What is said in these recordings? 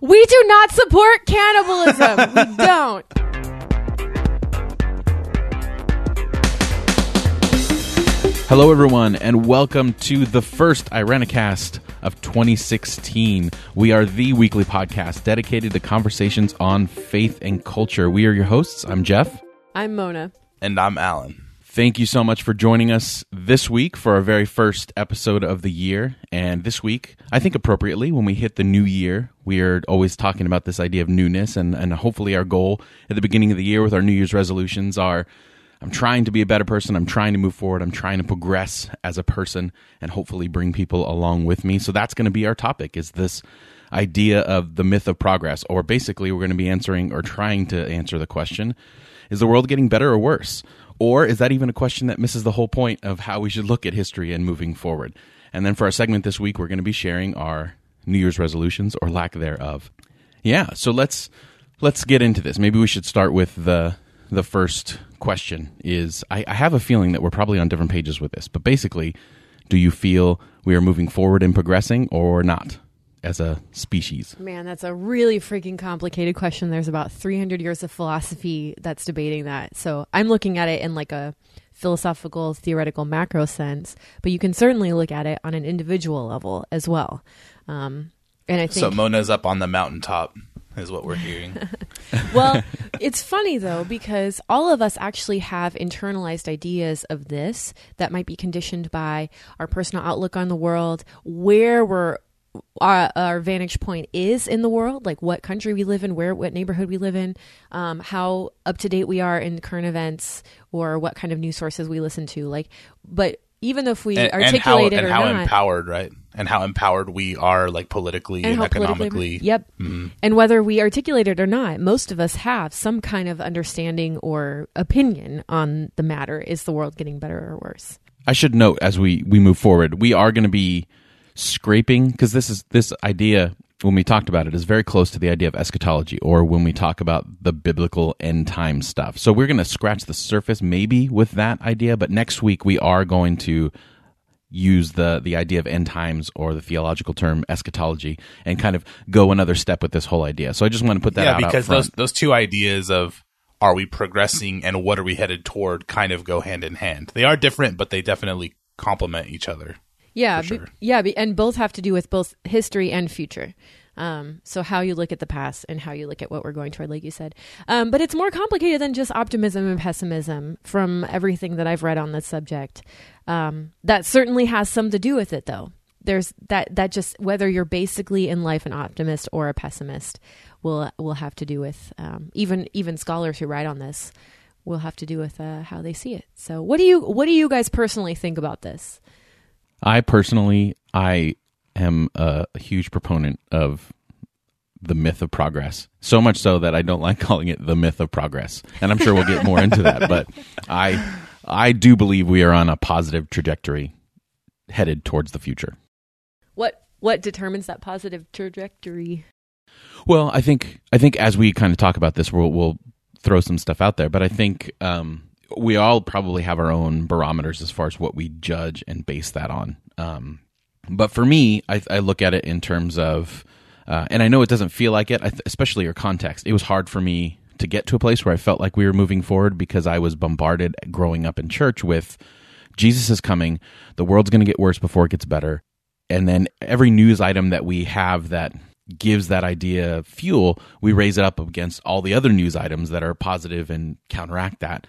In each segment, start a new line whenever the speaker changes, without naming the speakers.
We do not support cannibalism. we don't.
Hello, everyone, and welcome to the first Irenicast of 2016. We are the weekly podcast dedicated to conversations on faith and culture. We are your hosts. I'm Jeff.
I'm Mona.
And I'm Allen.
Thank you so much for joining us this week for our very first episode of the year. And this week, I think appropriately, when we hit the new year, we are always talking about this idea of newness. And, and hopefully, our goal at the beginning of the year with our New Year's resolutions are I'm trying to be a better person. I'm trying to move forward. I'm trying to progress as a person and hopefully bring people along with me. So that's going to be our topic is this idea of the myth of progress or basically we're going to be answering or trying to answer the question is the world getting better or worse? Or is that even a question that misses the whole point of how we should look at history and moving forward? And then for our segment this week, we're going to be sharing our New Year's resolutions or lack thereof. Yeah, so let's let's get into this. Maybe we should start with the the first question is I, I have a feeling that we're probably on different pages with this, but basically, do you feel we are moving forward and progressing or not as a species?
Man, that's a really freaking complicated question. There's about 300 years of philosophy that's debating that. So I'm looking at it in like a philosophical, theoretical, macro sense, but you can certainly look at it on an individual level as well. Um, and I think
so. Mona's up on the mountaintop is what we're hearing.
well, it's funny though because all of us actually have internalized ideas of this that might be conditioned by our personal outlook on the world, where we're our, our, vantage point is in the world, like what country we live in, where what neighborhood we live in, um, how up to date we are in current events, or what kind of news sources we listen to. Like, but even if we
and,
articulate
and
how,
it or
and
how empowered, right? And how empowered we are, like politically and, and economically.
Politically, yep. Mm-hmm. And whether we articulate it or not, most of us have some kind of understanding or opinion on the matter. Is the world getting better or worse?
I should note as we we move forward, we are going to be scraping because this is this idea when we talked about it is very close to the idea of eschatology or when we talk about the biblical end time stuff. So we're going to scratch the surface maybe with that idea, but next week we are going to use the the idea of end times or the theological term eschatology and kind of go another step with this whole idea. So I just want to put that
yeah,
out
because those those two ideas of are we progressing and what are we headed toward kind of go hand in hand. They are different, but they definitely complement each other.
Yeah,
sure.
be, yeah, be, and both have to do with both history and future. Um, so how you look at the past and how you look at what we're going toward, like you said. Um, but it's more complicated than just optimism and pessimism. From everything that I've read on this subject, um, that certainly has some to do with it, though. There's that that just whether you're basically in life an optimist or a pessimist will will have to do with um, even even scholars who write on this will have to do with uh, how they see it. So what do you what do you guys personally think about this?
I personally, I am a huge proponent of the myth of progress. So much so that I don't like calling it the myth of progress. And I'm sure we'll get more into that, but I I do believe we are on a positive trajectory headed towards the future.
What what determines that positive trajectory?
Well, I think I think as we kind of talk about this, we'll we'll throw some stuff out there, but I think um, we all probably have our own barometers as far as what we judge and base that on. Um, but for me, I, I, look at it in terms of, uh, and I know it doesn't feel like it, especially your context. It was hard for me to get to a place where I felt like we were moving forward because I was bombarded growing up in church with Jesus is coming, the world's going to get worse before it gets better. And then every news item that we have that gives that idea fuel, we raise it up against all the other news items that are positive and counteract that.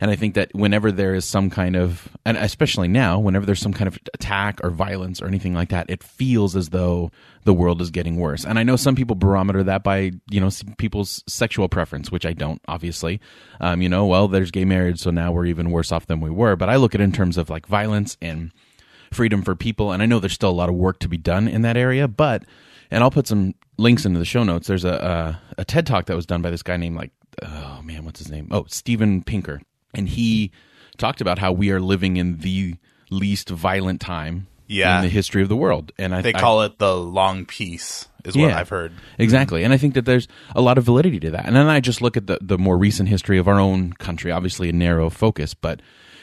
And I think that whenever there is some kind of, and especially now, whenever there's some kind of attack or violence or anything like that, it feels as though the world is getting worse. And I know some people barometer that by, you know, people's sexual preference, which I don't, obviously. Um, you know, well, there's gay marriage, so now we're even worse off than we were. But I look at it in terms of like violence and freedom for people. And I know there's still a lot of work to be done in that area, but, and I'll put some links into the show notes. There's a, a, a TED talk that was done by this guy named like, oh man, what's his name? Oh, Steven Pinker and he talked about how we are living in the least violent time
yeah.
in the history of the world. And I,
they call I, it the long peace, is yeah, what I've heard.
Exactly, and I think that there's a lot of validity to that. And then I just look at the the more recent history of our own country, obviously a narrow focus, but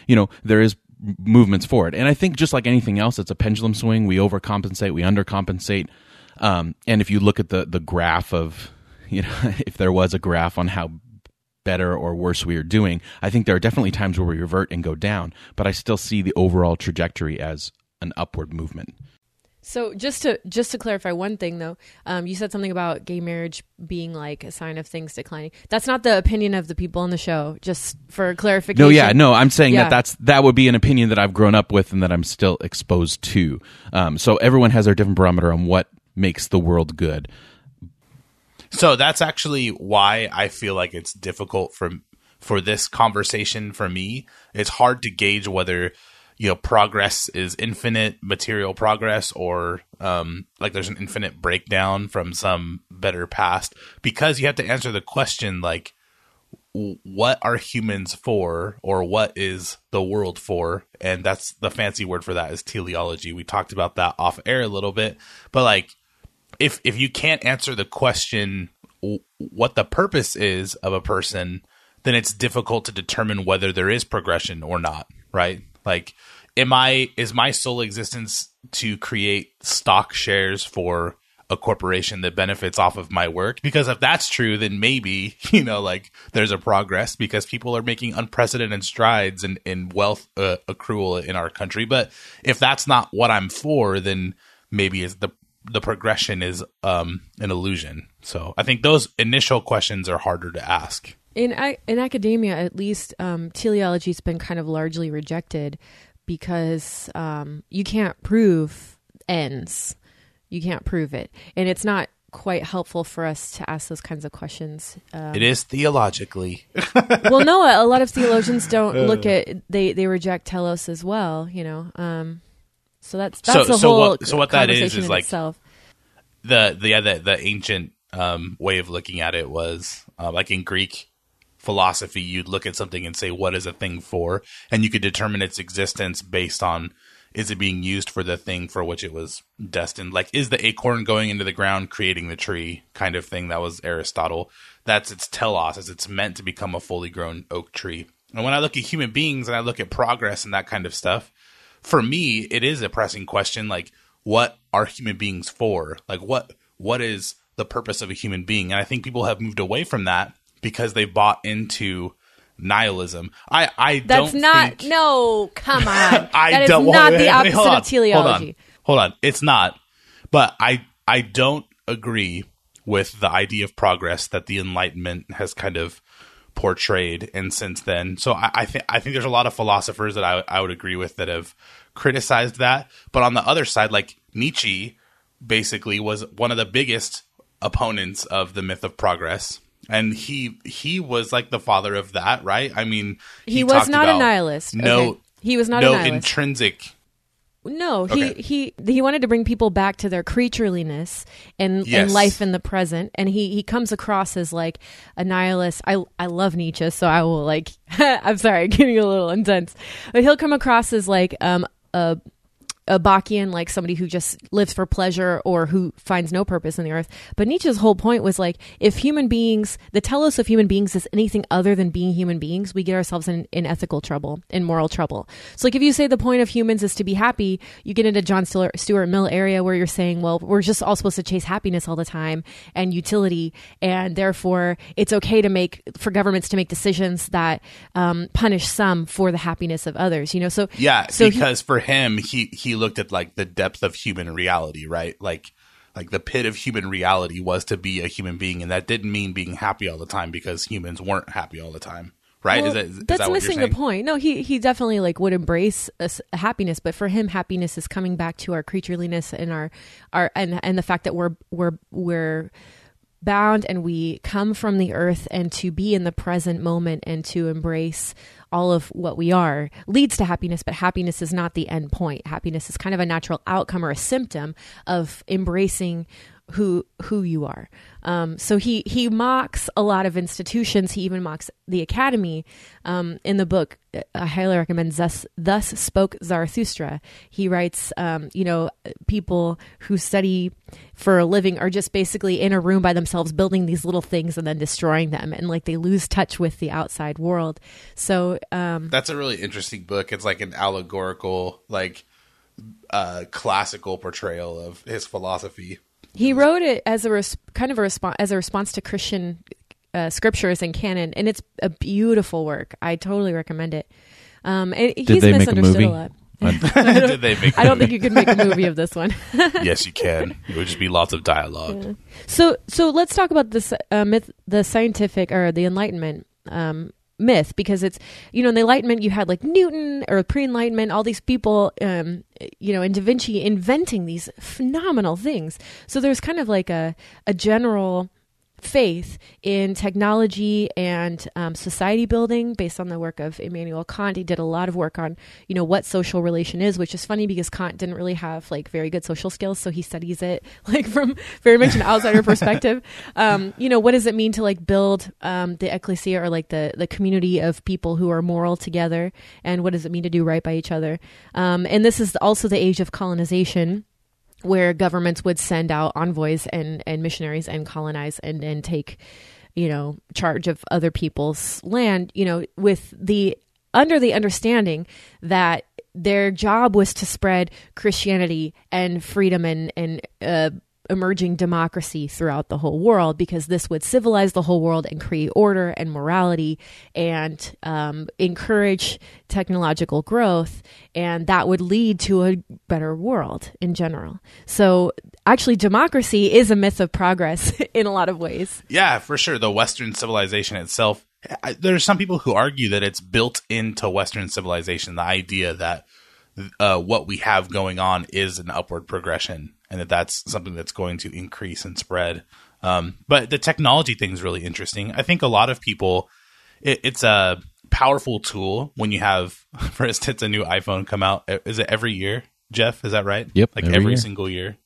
you know there is movements forward. And I think just like anything else, it's a pendulum swing. We overcompensate, we undercompensate. Um, and if you look at the the graph of, you know, if there was a graph on how better or worse we are doing, I think there are definitely times where we revert and go down, but I still see the overall trajectory as an upward movement.
So just to just to clarify one thing though, um, you said something about gay marriage being like a sign of things declining. That's not the opinion of the people on the show. Just for clarification.
No, yeah, no, I'm saying
Yeah.
that that's that would be an opinion that I've grown up with and that I'm still exposed to. Um, so everyone has their different barometer on what makes the world good.
So that's actually why I feel like it's difficult for for this conversation for me. It's hard to gauge whether you know progress is infinite material progress or um, like there's an infinite breakdown from some better past. Because you have to answer the question like what are humans for or what is the world for? And that's the fancy word for that is teleology. We talked about that off air a little bit but like if if you can't answer the question what the purpose is of a person then it's difficult to determine whether there is progression or not right? Like am i is my sole existence to create stock shares for a corporation that benefits off of my work? Because if that's true then maybe you know like there's a progress because people are making unprecedented strides in in wealth uh, accrual in our country. But if that's not what i'm for then maybe the the progression is um an illusion so i think those initial questions are harder to ask
in a- in academia, at least, um, teleology's been kind of largely rejected because um, you can't prove ends. You can't prove it, and it's not quite helpful for us to ask those kinds of questions. Um,
it is theologically
well, no, a lot of theologians don't look at they they reject telos as well. You know, um, so that's that's
So-
a
so
whole
what- so what that is, is like-
itself.
the the yeah, the, the ancient um, way of looking at it was uh, like in Greek philosophy, you'd look at something and say, "What is a thing for?" and you could determine its existence based on is it being used for the thing for which it was destined. Like, is the acorn going into the ground, creating the tree, kind of thing? That was Aristotle. That's its telos, as it's meant to become a fully grown oak tree. And when I look at human beings and I look at progress and that kind of stuff, for me, it is a pressing question. Like, what are human beings for? Like, what what is the purpose of a human being? And I think people have moved away from that because they've bought into nihilism. I I
That's
don't That's
not
think,
no. Come on,
I
that is
don't
not
wait,
the opposite
on,
of teleology.
Hold on, hold on. It's not. But I I don't agree with the idea of progress that the Enlightenment has kind of portrayed and since then. So I, I think I think there's a lot of philosophers that I I would agree with that have criticized that. But on the other side, like Nietzsche basically was one of the biggest opponents of the myth of progress. And he he was like the father of that, right? I mean,
He was
talked
not a nihilist.
No,
Okay. He was not a
no
nihilist.
intrinsic
No,
Okay.
he, he he wanted to bring people back to their creatureliness and,
Yes.
and life in the present, and he, he comes across as like a nihilist. I I love Nietzsche, so I will like. I'm sorry, getting a little intense, but he'll come across as like um a a Bachian, like somebody who just lives for pleasure or who finds no purpose in the earth. But Nietzsche's whole point was like, if human beings, the telos of human beings is anything other than being human beings, we get ourselves in, in ethical trouble, in moral trouble. So, like, if you say the point of humans is to be happy, you get into John Stewart, Stuart Mill area where you're saying, well, we're just all supposed to chase happiness all the time and utility, and therefore it's okay to make for governments to make decisions that um, punish some for the happiness of others. You know, so
Yeah,
so he-
because for him, he he looked at like the depth of human reality, right? Like like the pit of human reality was to be a human being, and that didn't mean being happy all the time because humans weren't happy all the time, right?
Well,
is that, is
that's
that
missing the point. No, he he definitely like would embrace a happiness, but for him, happiness is coming back to our creatureliness and our our and and the fact that we're we're we're bound and we come from the earth and to be in the present moment and to embrace all of what we are leads to happiness but happiness is not the end point. Happiness is kind of a natural outcome or a symptom of embracing who who you are. Um, so he he mocks a lot of institutions. He even mocks the academy um, in the book. I highly recommend thus, thus spoke zarathustra. He writes um, you know people who study for a living are just basically in a room by themselves building these little things and then destroying them. And like they lose touch with the outside world. So um,
That's a really interesting book. It's like an allegorical, like uh classical portrayal of his philosophy.
He wrote it as a res- kind of a response as a response to Christian uh, scriptures and canon, and it's a beautiful work. I totally recommend it. Um, and he's
they make a
misunderstood
movie?
a lot.
Did they make?
I don't think you could make a movie of this one.
yes, you can. It would just be lots of dialogue.
So, so let's talk about this uh, myth, the scientific or the Enlightenment um, myth, because it's you know in the Enlightenment you had like Newton or pre-Enlightenment, all these people, um, you know, and Da Vinci inventing these phenomenal things. So there's kind of like a a general faith in technology and um, society building based on the work of Immanuel Kant. He did a lot of work on, you know, what social relation is, which is funny because Kant didn't really have like very good social skills, so he studies it like from very much an outsider perspective. Um, you know, what does it mean to like build um, the ecclesia or like the the community of people who are moral together, and what does it mean to do right by each other? Um, and this is also the age of colonization where governments would send out envoys and, and missionaries and colonize and, and take, you know, charge of other people's land, you know, with the under the understanding that their job was to spread Christianity and freedom and, and uh, emerging democracy throughout the whole world because this would civilize the whole world and create order and morality and um, encourage technological growth and that would lead to a better world in general so actually democracy is a myth of progress in a lot of ways
Yeah, for sure. The Western civilization itself. I, are some people who argue that it's built into Western civilization. The idea that uh, what we have going on is an upward progression, and that that's something that's going to increase and spread. Um, but the technology thing is really interesting. I think a lot of people, it, it's a powerful tool when you have, for instance, a new iPhone come out. Is it every year, Jeff? Is that right?
Yep,
like
every
every
year.
single year.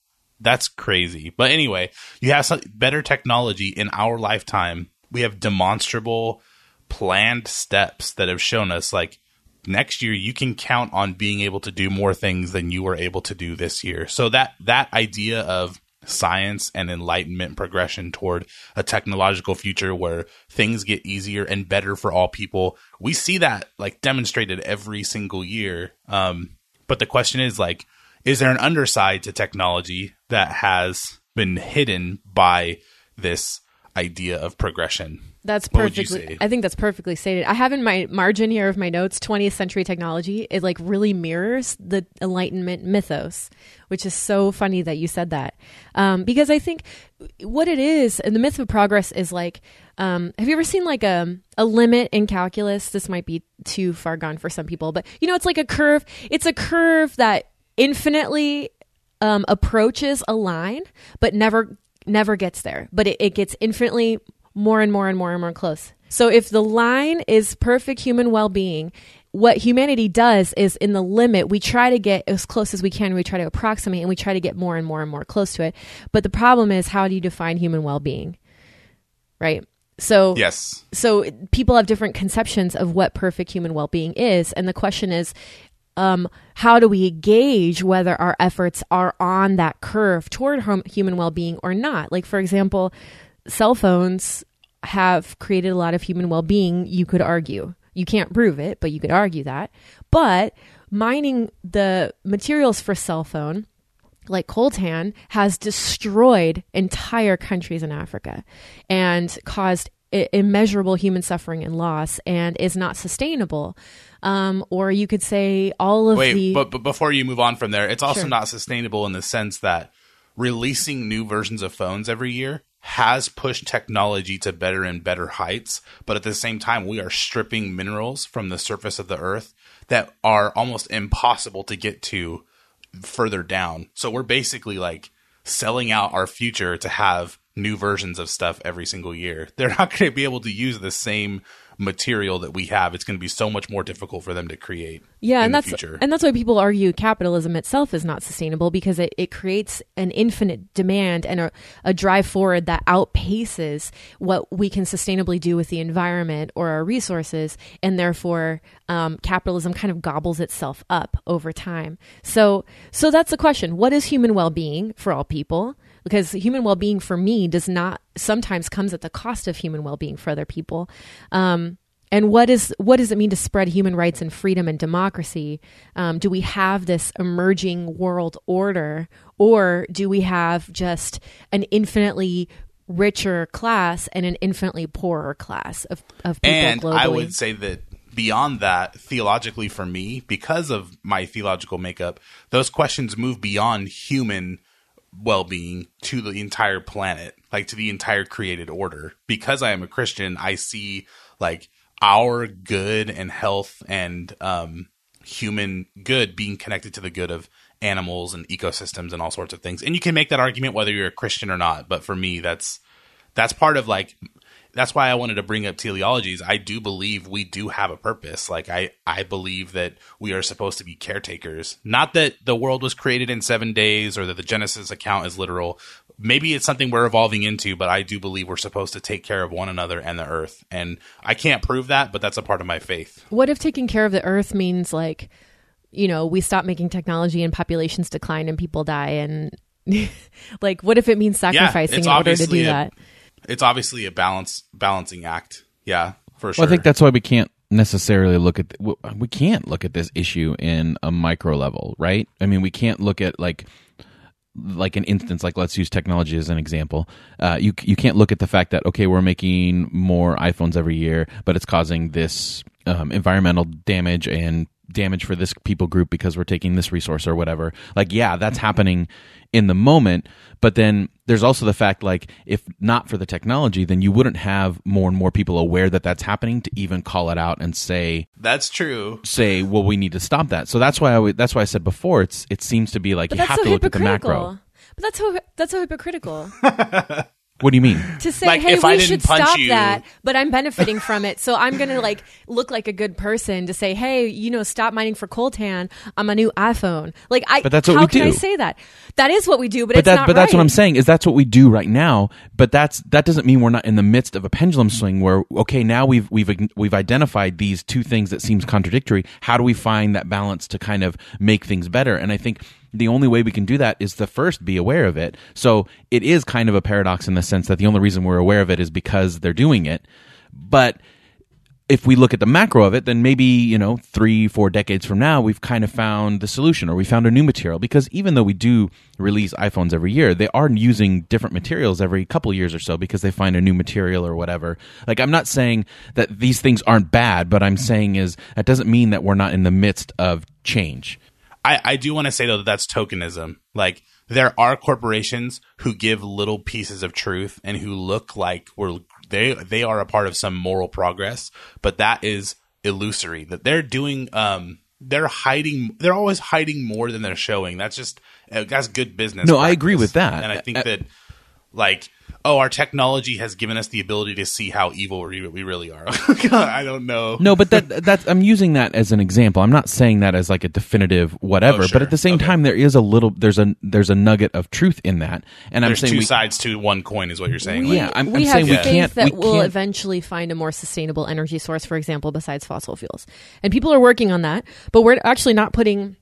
That's crazy. But anyway, you have some better technology in our lifetime. We have demonstrable, planned steps that have shown us like next year you can count on being able to do more things than you were able to do this year. So that that idea of science and enlightenment progression toward a technological future where things get easier and better for all people. We see that like demonstrated every single year. Um, but the question is like, is there an underside to technology that has been hidden by this idea of progression?
That's
What
perfectly. I think that's perfectly stated. I have in my margin here of my notes, 20th century technology. It like really mirrors the Enlightenment mythos, which is so funny that you said that. Um, because I think what it is, and the myth of progress is like, um, have you ever seen like a a limit in calculus? This might be too far gone for some people, but you know, it's like a curve. It's a curve that infinitely um, approaches a line, but never never gets there. But it, it gets infinitely more and more and more and more close. So if the line is perfect human well being, what humanity does is in the limit, we try to get as close as we can. We try to approximate and we try to get more and more and more close to it. But the problem is, how do you define human well being? Right? So
Yes.
so people have different conceptions of what perfect human well-being is and the question is um, how do we gauge whether our efforts are on that curve toward hum- human well-being or not like for example cell phones have created a lot of human well-being you could argue you can't prove it but you could argue that but mining the materials for cell phone like coltan has destroyed entire countries in Africa and caused i- immeasurable human suffering and loss and is not sustainable. Um, or you could say all of
Wait,
the
but, but before you move on from there, it's also
Sure.
not sustainable in the sense that releasing new versions of phones every year has pushed technology to better and better heights, but at the same time, we are stripping minerals from the surface of the earth that are almost impossible to get to further down. So we're basically like selling out our future to have new versions of stuff every single year. They're not going to be able to use the same material that we have. It's going to be so much more difficult for them to create.
yeah,
in
and
the
that's
future.
and that's why people argue capitalism itself is not sustainable because it, it creates an infinite demand and a, a drive forward that outpaces what we can sustainably do with the environment or our resources, and therefore um, capitalism kind of gobbles itself up over time. So, so that's the question: What is human well-being for all people? Because human well-being for me does not sometimes comes at the cost of human well-being for other people. Um, and what is what does it mean to spread human rights and freedom and democracy? Um, do we have this emerging world order, or do we have just an infinitely richer class and an infinitely poorer class of, of people
and
globally?
I would say that beyond that, theologically for me, because of my theological makeup, those questions move beyond human well-being to the entire planet, like to the entire created order. Because I am a Christian, I see like our good and health and um, human good being connected to the good of animals and ecosystems and all sorts of things. And you can make that argument whether you're a Christian or not, but for me that's that's part of like that's why I wanted to bring up teleologies. I do believe we do have a purpose. Like I, I believe that we are supposed to be caretakers. Not that the world was created in seven days or that the Genesis account is literal. Maybe it's something we're evolving into, but I do believe we're supposed to take care of one another and the earth. And I can't prove that, but that's a part of my faith.
What if taking care of the earth means like, you know, we stop making technology and populations decline and people die and like what if it means sacrificing
it's
in order to do
a-
that?
It's obviously a balance balancing act. Yeah, for sure.
Well, I think that's why we can't necessarily look at w- we can't look at this issue in a micro level, right? I mean, we can't look at like like an instance like let's use technology as an example. Uh, you you can't look at the fact that okay, we're making more iPhones every year, but it's causing this um, environmental damage and damage for this people group because we're taking this resource or whatever. Like, yeah, that's happening in the moment, but then there's also the fact like if not for the technology, then you wouldn't have more and more people aware that that's happening to even call it out and say
that's true.
say, well, we need to stop that. So that's why I that's why I said before it's it seems to be like
But
you have
so
to look at the macro.
But that's so that's so hypocritical
What do you mean?
to say,
Like,
"Hey,
if
we
I
should stop
you-
that," but I'm benefiting from it, so I'm gonna like look like a good person to say, "Hey, you know, stop mining for coltan on my new iPhone." Like, I
But that's what
how
we
can I
do.
say that? That is what we do, but,
but
it's
that,
not
but that's what. I'm saying is that's what we do right now. But that's that doesn't mean we're not in the midst of a pendulum swing where okay now we've we've we've identified these two things that seems contradictory. How do we find that balance to kind of make things better? And I think the only way we can do that is to first be aware of it. So it is kind of a paradox in the sense that the only reason we're aware of it is because they're doing it. But if we look at the macro of it, then maybe, you know, three, four decades from now, we've kind of found the solution or we found a new material. Because even though we do release iPhones every year, they are using different materials every couple years or so because they find a new material or whatever. Like, I'm not saying that these things aren't bad, but I'm saying is that doesn't mean that we're not in the midst of change.
I, I do want to say though that that's tokenism. Like there are corporations who give little pieces of truth and who look like we're they they are a part of some moral progress, but that is illusory. That they're doing um they're hiding they're always hiding more than they're showing. That's just uh, that's good business.
No, I agree with that.
and I think
Uh,
that like oh our technology has given us the ability to see how evil we, we really are. I don't know.
No, but that that's I'm using that as an example. I'm not saying that as like a definitive whatever,
Oh, sure.
but at the same
Okay.
time there is a little there's a there's a nugget of truth in that. And
There's
I'm saying
two
we,
sides to one coin, is what you're saying.
We,
Yeah, I'm-
we
I'm
have
saying we
faith
can't-
that
we
we'll eventually find a more sustainable energy source, for example, besides fossil fuels. And people are working on that, but we're actually not putting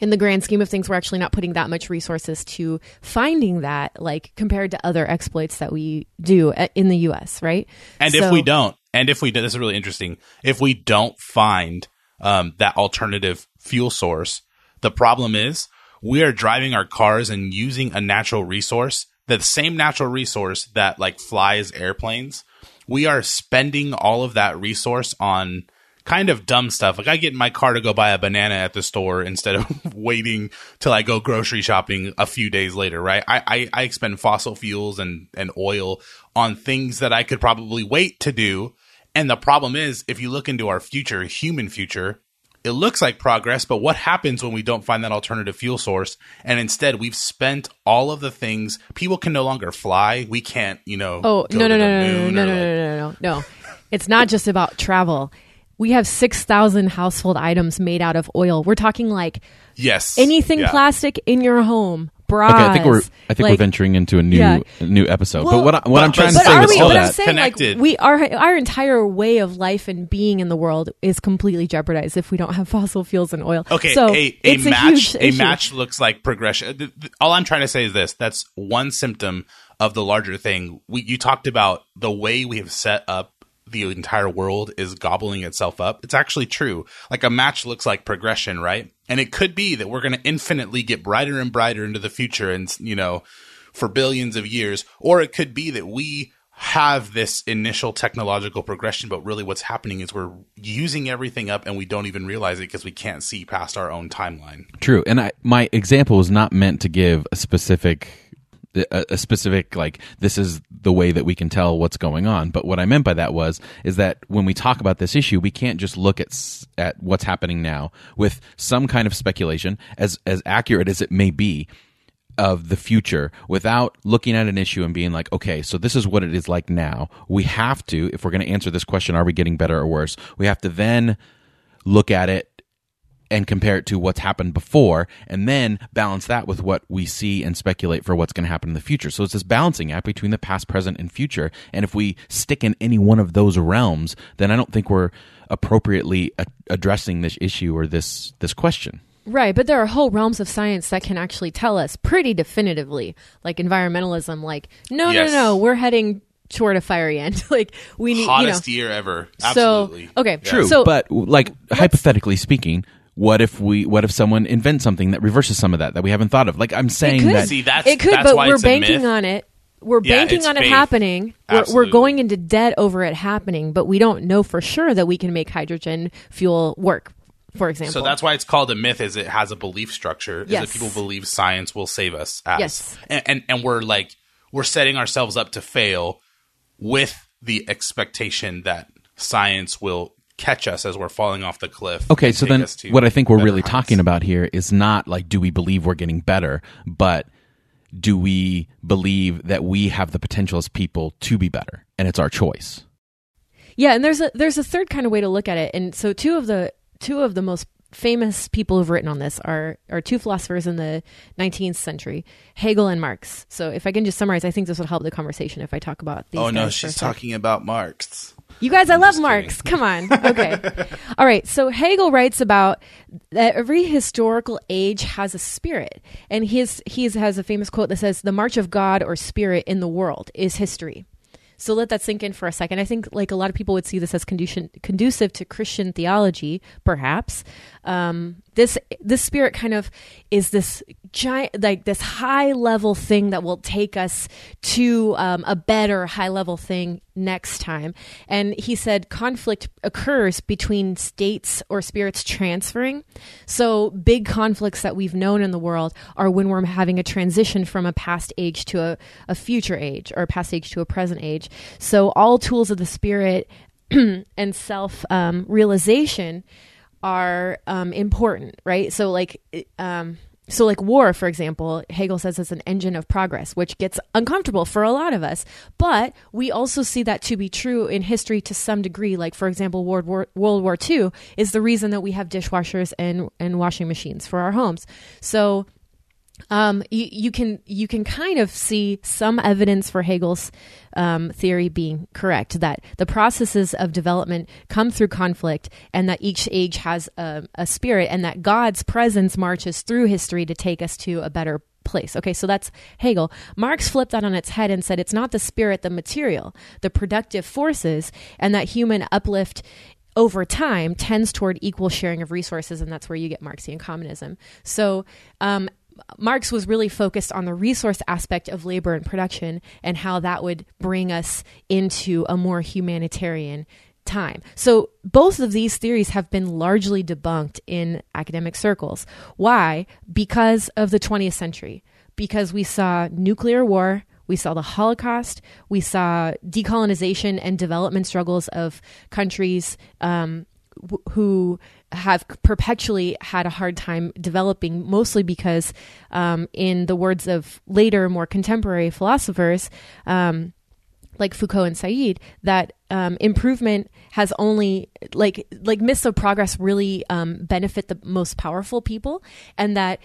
in the grand scheme of things, we're actually not putting that much resources to finding that, like compared to other exploits that we do uh, in the U.S. Right?
And if we don't, and if we do, this is really interesting. If we don't find um, that alternative fuel source, the problem is we are driving our cars and using a natural resource, the same natural resource that like flies airplanes. We are spending all of that resource on kind of dumb stuff. Like I get in my car to go buy a banana at the store instead of waiting till I go grocery shopping a few days later, right? I, I, I expend fossil fuels and, and oil on things that I could probably wait to do. And the problem is, if you look into our future, human future, it looks like progress, but what happens when we don't find that alternative fuel source? And instead, we've spent all of the things. People can no longer fly. We can't, you know.
Oh no no no no no no no
like-
no no no no! It's not just about travel. We have six thousand household items made out of oil. We're talking like
Yes.
anything
Yeah.
plastic in your home. Bras.
Okay, I think we're I think we're venturing into a new
Yeah.
a new episode.
Well,
but what I, what
but-
I'm trying
but
to say
is
all
but I'm
that
saying
Connected.
like we our our entire way of life and being in the world is completely jeopardized if we don't have fossil fuels and oil.
Okay,
so
a, a
it's
match
a
a match looks like progression. Th- th- All I'm trying to say is this: that's one symptom of the larger thing. We you talked about the way we have set up the entire world is gobbling itself up. It's actually true. Like a match looks like progression, right? And it could be that we're going to infinitely get brighter and brighter into the future and, you know, for billions of years. Or it could be that we have this initial technological progression, but really what's happening is we're using everything up and we don't even realize it because we can't see past our own timeline.
True. And I, my example was not meant to give a specific a, a specific like this is the way that we can tell what's going on but what i meant by that was is that when we talk about this issue we can't just look at at what's happening now with some kind of speculation as as accurate as it may be of the future without looking at an issue and being like, okay, so this is what it is like now. We have to, if we're going to answer this question, are we getting better or worse? We have to then look at it and compare it to what's happened before and then balance that with what we see and speculate for what's going to happen in the future. So it's this balancing act between the past, present, and future. And if we stick in any one of those realms, then I don't think we're appropriately a- addressing this issue or this this question.
Right, but there are whole realms of science that can actually tell us pretty definitively, like environmentalism, like no,
Yes.
no, no, we're heading toward a fiery end. like we need,
Hottest
you know.
year ever.
So
Absolutely.
okay,
True,
So
but like hypothetically speaking, what if we what if someone invents something that reverses some of that that we haven't thought of? Like I'm saying
could.
that
See, that's
it could,
that's
but
why
we're banking on it. We're
Yeah,
banking
it's
on it
faith.
happening. We're, we're going into debt over it happening, but we don't know for sure that we can make hydrogen fuel work. For example,
So that's why it's called a myth. Is it has a belief structure? Is
Yes.
that people believe science will save us? As.
Yes.
and, and and we're like we're setting ourselves up to fail with the expectation that science will catch us as we're falling off the cliff.
Okay, so then what I think we're really
heights.
talking about here is not like do we believe we're getting better, but do we believe that we have the potential as people to be better and it's our choice.
Yeah, and there's a there's a third kind of way to look at it. And so two of the two of the most famous people who've written on this are are two philosophers in the 19th century, Hegel and Marx. So if I can just summarize, I think this would help the conversation if I talk about these.
Oh no,
guys for
she's talking about Marx.
You guys, I love Marx. Come on. Okay. All right. So Hegel writes about that every historical age has a spirit. And his, he has a famous quote that says, The march of God or spirit in the world is history. So let that sink in for a second. I think like a lot of people would see this as conducive, conducive to Christian theology, perhaps. Um, this this spirit kind of is this giant, like this high level thing that will take us to um, a better high level thing next time. And he said conflict occurs between states or spirits transferring. So big conflicts that we've known in the world are when we're having a transition from a past age to a, a future age or a past age to a present age. So all tools of the spirit and self um, realization are um, important, right? So like um, so like war, for example, Hegel says is an engine of progress, which gets uncomfortable for a lot of us. But we also see that to be true in history to some degree. Like for example, World War World War II is the reason that we have dishwashers and and washing machines for our homes. So um, you, you can you can kind of see some evidence for Hegel's um, theory being correct that the processes of development come through conflict, and that each age has a, a spirit, and that God's presence marches through history to take us to a better place. Okay, so that's Hegel. Marx flipped that on its head and said it's not the spirit, the material, the productive forces, and that human uplift over time tends toward equal sharing of resources, and that's where you get Marxian communism. So, um, Marx was really focused on the resource aspect of labor and production and how that would bring us into a more humanitarian time. So both of these theories have been largely debunked in academic circles. Why? Because of the 20th century. Because we saw nuclear war, we saw the Holocaust, we saw decolonization and development struggles of countries um, w- who have perpetually had a hard time developing, mostly because, um, in the words of later, more contemporary philosophers, um, like Foucault and Said, that um, improvement has only like like myths of progress really um, benefit the most powerful people, and that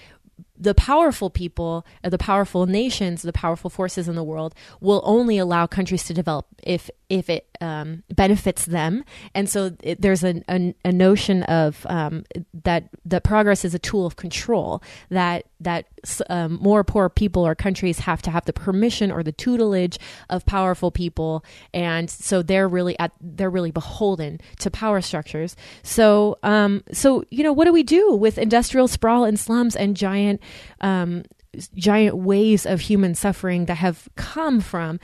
the powerful people, uh, the powerful nations, the powerful forces in the world will only allow countries to develop if if it um, benefits them. And so it, there's a, a, a notion of um, that that progress is a tool of control. That that um, more poor people or countries have to have the permission or the tutelage of powerful people, and so they're really at they're really beholden to power structures. So um, so you know what do we do with industrial sprawl and slums and giant um, giant waves of human suffering that have come from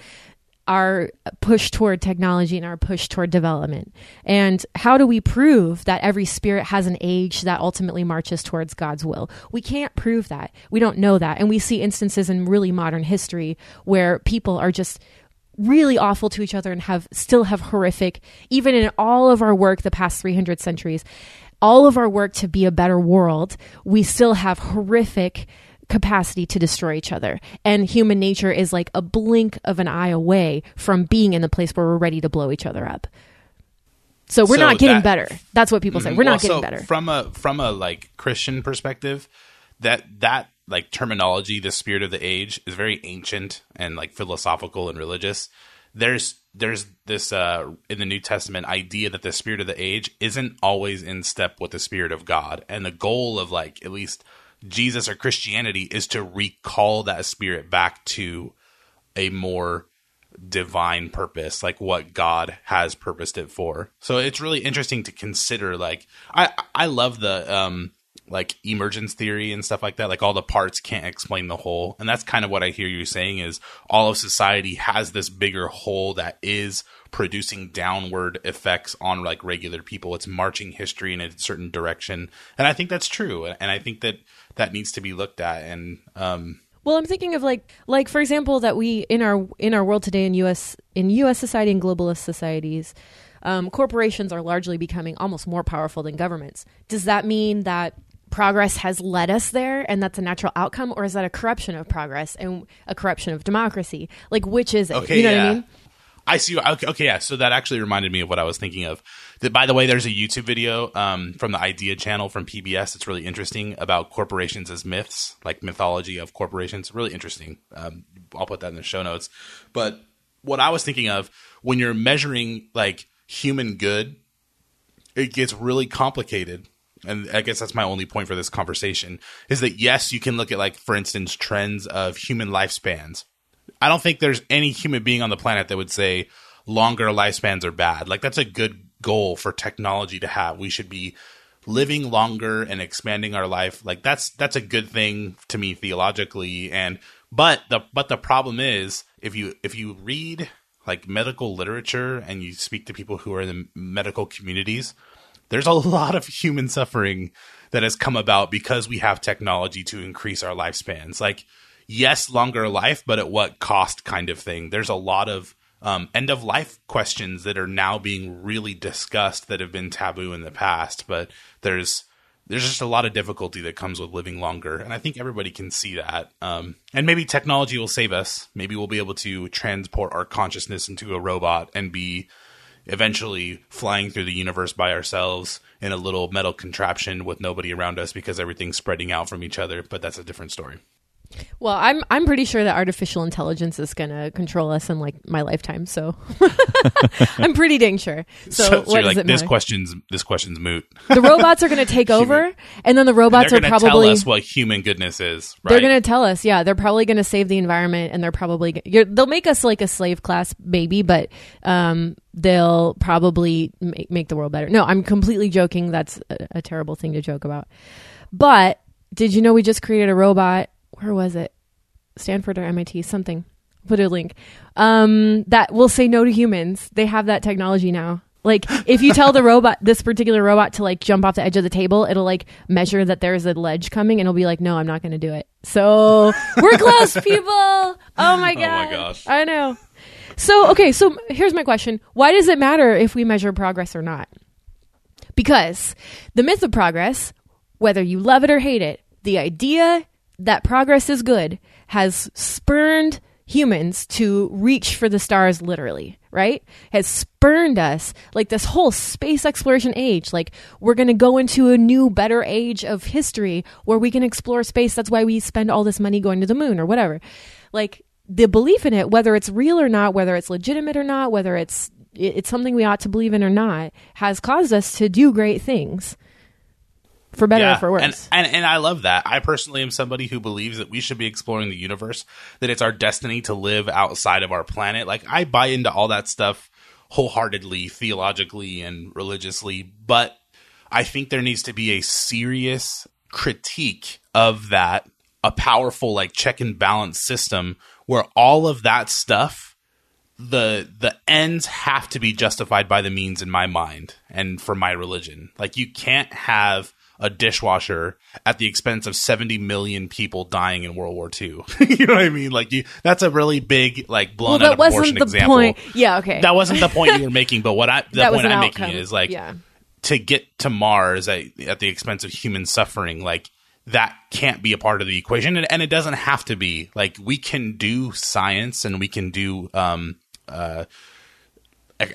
our push toward technology and our push toward development? And how do we prove that every spirit has an age that ultimately marches towards God's will? We can't prove that. We don't know that. And we see instances in really modern history where people are just really awful to each other and have still have horrific even in all of our work the past 300 centuries all of our work to be a better world we still have horrific capacity to destroy each other. And human nature is like a blink of an eye away from being in the place where we're ready to blow each other up. So we're
So
not getting
that-
better. That's what people say. We're
Well,
not getting
so
better.
From a from a like Christian perspective, that that like terminology, the spirit of the age, is very ancient and like philosophical and religious. There's there's this uh in the New Testament idea that the spirit of the age isn't always in step with the spirit of God. And the goal of like at least Jesus or Christianity is to recall that spirit back to a more divine purpose, like what God has purposed it for. So it's really interesting to consider. Like I I love the um like emergence theory and stuff like that. Like all the parts can't explain the whole, and that's kind of what I hear you saying is all of society has this bigger whole that is producing downward effects on like regular people. It's marching history in a certain direction, and I think that's true. And I think that that needs to be looked at. And um,
Well, I'm thinking of like like for example that we in our in our world today in US in US society and globalist societies, um, corporations are largely becoming almost more powerful than governments. Does that mean that progress has led us there and that's a natural outcome or is that a corruption of progress and a corruption of democracy? Like which is it?
Okay,
you know
yeah.
what I mean?
I see. Okay, okay, yeah. So that actually reminded me of what I was thinking of. That, by the way, there's a YouTube video um, from the Idea channel from PBS. It's really interesting about corporations as myths, like mythology of corporations. Really interesting. Um, I'll put that in the show notes. But what I was thinking of when you're measuring like human good, it gets really complicated. And I guess that's my only point for this conversation is that yes, you can look at like, for instance, trends of human lifespans. I don't think there's any human being on the planet that would say longer lifespans are bad. Like that's a good goal for technology to have. We should be living longer and expanding our life. Like that's that's a good thing to me theologically and but the but the problem is if you if you read like medical literature and you speak to people who are in the medical communities, there's a lot of human suffering that has come about because we have technology to increase our lifespans. Like, yes, longer life, but at what cost kind of thing. There's a lot of um, end of life questions that are now being really discussed that have been taboo in the past, but there's there's just a lot of difficulty that comes with living longer, and I think everybody can see that. Um, and maybe technology will save us. Maybe we'll be able to transport our consciousness into a robot and be eventually flying through the universe by ourselves in a little metal contraption with nobody around us because everything's spreading out from each other. But that's a different story.
Well, I'm I'm pretty sure that artificial intelligence is going to control us in like my lifetime. So I'm pretty dang sure. So,
So, so
what
you're
does
like,
it
this
matter?
question's this question's moot.
the robots are going to take over, and then the robots are
going to
probably
tell us what human goodness is. Right?
they're going to tell us. Yeah, they're probably going to save the environment, and they're probably g- they'll make us like a slave class, maybe, but um, they'll probably make, make the world better. No, I'm completely joking. That's a, a terrible thing to joke about. But did you know we just created a robot? Where was it? Stanford or MIT? Something. Put a link. Um, that will say no to humans. They have that technology now. Like if you tell the robot this particular robot to like jump off the edge of the table, it'll like measure that there's a ledge coming and it'll be like, No, I'm not gonna do it. So we're close, people. Oh my god.
Oh my gosh.
I know. So okay, so here's my question. Why does it matter if we measure progress or not? Because the myth of progress, whether you love it or hate it, the idea that progress is good has spurned humans to reach for the stars literally, right? Has spurned us like this whole space exploration age. Like we're going to go into a new, better age of history where we can explore space. That's why we spend all this money going to the moon or whatever. Like the belief in it, whether it's real or not, whether it's legitimate or not, whether it's it's something we ought to believe in or not, has caused us to do great things for better or for worse.
And, and and I love that. I personally am somebody who believes that we should be exploring the universe, that it's our destiny to live outside of our planet. Like I buy into all that stuff wholeheartedly, theologically and religiously, but I think there needs to be a serious critique of that, a powerful like check and balance system where all of that stuff the the ends have to be justified by the means in my mind and for my religion. Like you can't have a dishwasher at the expense of 70 million people dying in World War II. you know what I mean? Like you, that's a really big, like blown
well,
out proportion
the
example.
Point. Yeah, okay.
That wasn't the point you were making, but what I, the
That
point I'm
outcome.
making is like,
yeah.
to get to Mars at, at the expense of human suffering, like that can't be a part of the equation. And, and it doesn't have to be like we can do science and we can do, um, uh,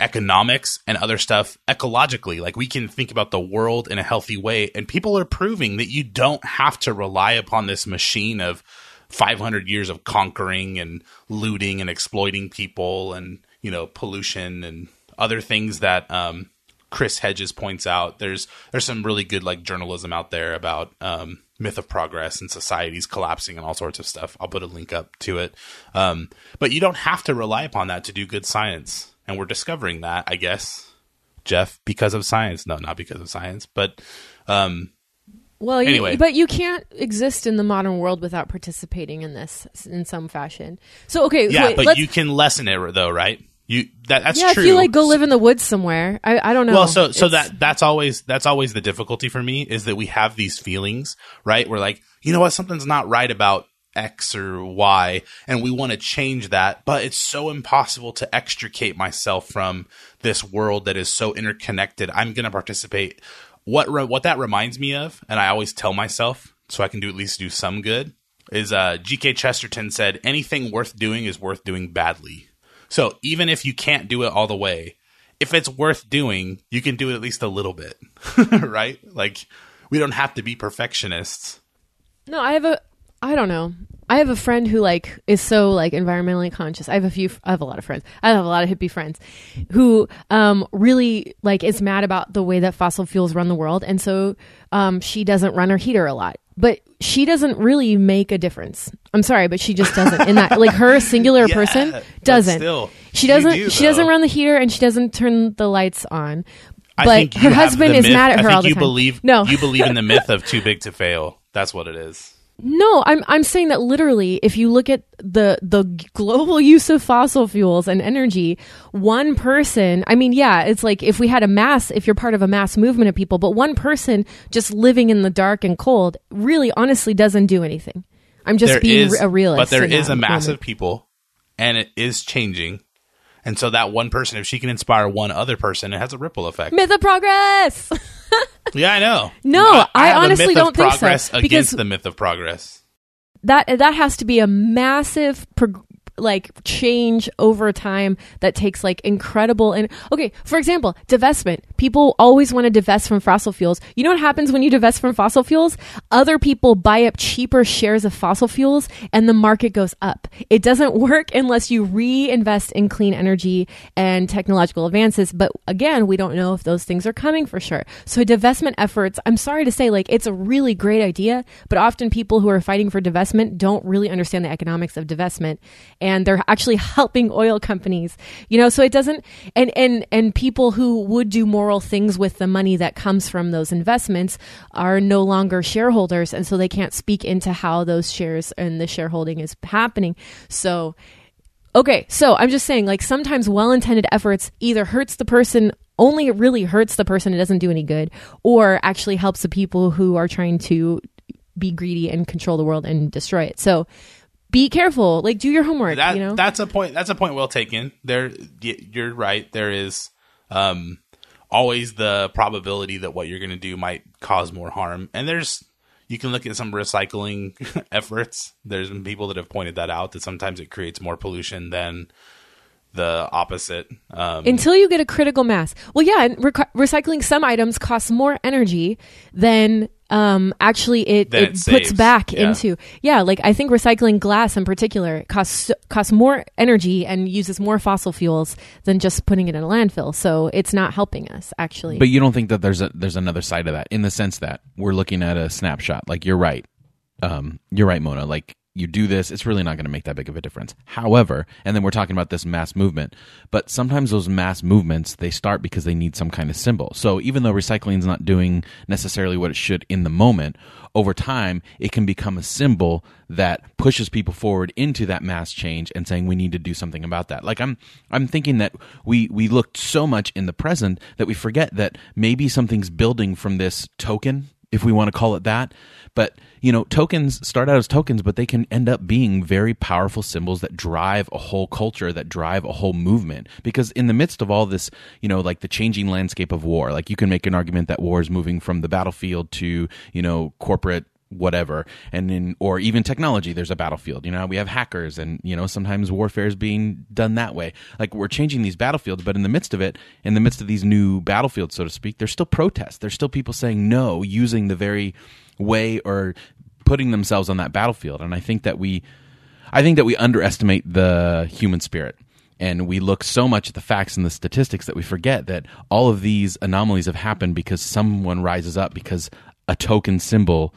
economics and other stuff ecologically. Like we can think about the world in a healthy way. And people are proving that you don't have to rely upon this machine of 500 years of conquering and looting and exploiting people and, you know, pollution and other things that, um, Chris Hedges points out there's there's some really good like journalism out there about um, myth of progress and societies collapsing and all sorts of stuff. I'll put a link up to it. Um, but you don't have to rely upon that to do good science, and we're discovering that, I guess, Jeff, because of science. No, not because of science, but um,
Well, you,
Anyway.
but you can't exist in the modern world without participating in this in some fashion. So, okay,
yeah,
wait,
but you can lessen it though, right? You that that's
yeah,
true.
if you like go live in the woods somewhere, I, I don't know.
Well, so so
It's-
that that's always that's always the difficulty for me is that we have these feelings, right? We're like, you know what, something's not right about X or Y, and we want to change that, but it's so impossible to extricate myself from this world that is so interconnected. I'm going to participate. What re- what that reminds me of, and I always tell myself, so I can do at least do some good, is uh, G.K. Chesterton said, anything worth doing is worth doing badly. So even if you can't do it all the way, if it's worth doing, you can do it at least a little bit, right? Like we don't have to be perfectionists.
No, I have a. I don't know. I have a friend who like is so like environmentally conscious. I have a few. I have a lot of friends. I have a lot of hippie friends who um really like is mad about the way that fossil fuels run the world, and so um she doesn't run her heater a lot. But she doesn't really make a difference. I'm sorry, but she just doesn't. In that, like her singular
Yeah,
person doesn't.
still,
she doesn't.
do,
she doesn't run the heater, and she doesn't turn the lights on.
I
But
think
her husband is
myth-
mad at her all the
you
time.
believe
No.
you believe in the myth of too big to fail. That's what it is.
No, I'm I'm saying that literally if you look at the the global use of fossil fuels and energy, one person, I mean, yeah, it's like if we had a mass, if you're part of a mass movement of people, but one person just living in the dark and cold really honestly doesn't do anything. I'm just
There
being
is-
a realist.
but there is a mass
moment.
of people, and it is changing. And so that one person, if she can inspire one other person, it has a ripple effect.
myth of progress.
Yeah, I know.
No, I
have a
honestly don't think so, because-
against the myth of progress.
that that has to be a massive prog- like change over time that takes like incredible and okay for example divestment. People always want to divest from fossil fuels. You know what happens when you divest from fossil fuels? Other people buy up cheaper shares of fossil fuels and the market goes up. It doesn't work unless you reinvest in clean energy and technological advances but again we don't know if those things are coming for sure. So divestment efforts i'm sorry to say like it's a really great idea but often people who are fighting for divestment don't really understand the economics of divestment and they're actually helping oil companies you know so it doesn't and and and people who would do moral things with the money that comes from those investments are no longer shareholders and so they can't speak into how those shares and the shareholding is happening so Okay, so I'm just saying, like, sometimes well intended efforts either hurts the person, only it really hurts the person, it doesn't do any good, or actually helps the people who are trying to be greedy and control the world and destroy it. So be careful, like, do your homework,
that
you know?
that's a point that's a point well taken. There you're right. There is um always the probability that what you're going to do might cause more harm. And there's you can look at some recycling efforts. There's been people that have pointed that out that sometimes it creates more pollution than the opposite. Um,
until you get a critical mass. Well, yeah, and rec- recycling some items costs more energy than um, actually it, it,
it
puts
saves.
back
Yeah.
into. Yeah, like I think recycling glass in particular costs costs more energy and uses more fossil fuels than just putting it in a landfill. So it's not helping us actually.
But you don't think that there's a there's another side of that in the sense that we're looking at a snapshot. Like you're right. Um, you're right, Mona. Like you do this, it's really not going to make that big of a difference. However, and then we're talking about this mass movement, but sometimes those mass movements they start because they need some kind of symbol. So even though recycling is not doing necessarily what it should in the moment, over time it can become a symbol that pushes people forward into that mass change and saying we need to do something about that. Like I'm I'm thinking that we we looked so much in the present that we forget that maybe something's building from this token if we want to call it that. But, you know, tokens start out as tokens, but they can end up being very powerful symbols that drive a whole culture, that drive a whole movement. Because in the midst of all this, you know, like the changing landscape of war, like you can make an argument that war is moving from the battlefield to, you know, corporate whatever. And in or even technology there's a battlefield you know? We have hackers and you know sometimes warfare is being done that way. Like we're changing these battlefields but in the midst of it in the midst of these new battlefields so to speak there's still protests. There's still people saying no using the very way or putting themselves on that battlefield. And i think that we i think that we underestimate the human spirit. And we look so much at the facts and the statistics that we forget that all of these anomalies have happened because someone rises up because a token symbol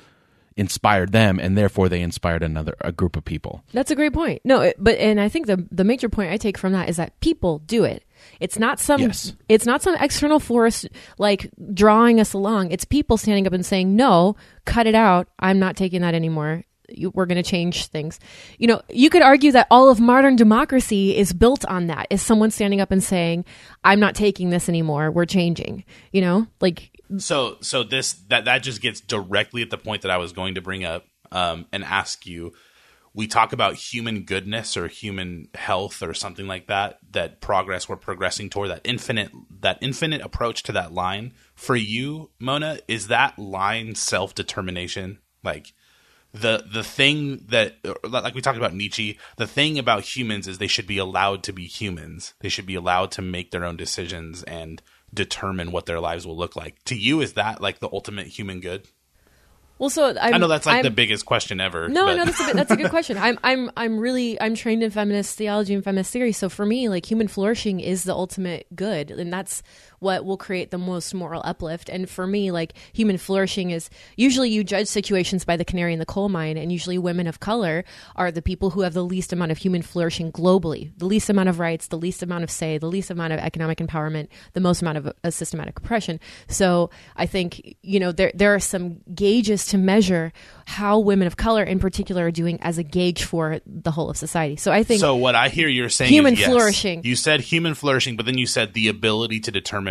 inspired them and therefore they inspired another a group of people
That's a great point. No, it, but and I think the the major point I take from that is that people do it. It's not some
Yes.
it's not some external force like drawing us along. It's people standing up and saying, "No, cut it out. I'm not taking that anymore. You, we're going to change things." You know, you could argue that all of modern democracy is built on that. Is someone standing up and saying, "I'm not taking this anymore. We're changing." You know, like
so so this that that just gets directly at the point that I was going to bring up um, and ask you. We talk about human goodness or human health or something like that. That progress we're progressing toward that infinite that infinite approach to that line. For you, Mona, is that line self determination? Like the the thing that like we talked about Nietzsche, the thing about humans is they should be allowed to be humans. They should be allowed to make their own decisions and determine what their lives will look like. To you, is that like the ultimate human good?
well, so I'm,
i know that's like
I'm-
the biggest question ever.
No,
but-
no, that's a, bit- that's a good question. I'm I'm I'm really I'm trained in feminist theology and feminist theory. So for me, like human flourishing is the ultimate good, and that's what will create the most moral uplift. And for me, like human flourishing is usually you judge situations by the canary in the coal mine, and usually women of color are the people who have the least amount of human flourishing globally, the least amount of rights, the least amount of say, the least amount of economic empowerment, the most amount of uh, systematic oppression. So I think you know there there are some gauges to measure how women of color in particular are doing as a gauge for the whole of society. So I think
So what I hear you're saying
Human
is yes.
flourishing.
You said human flourishing, but then you said the ability to determine,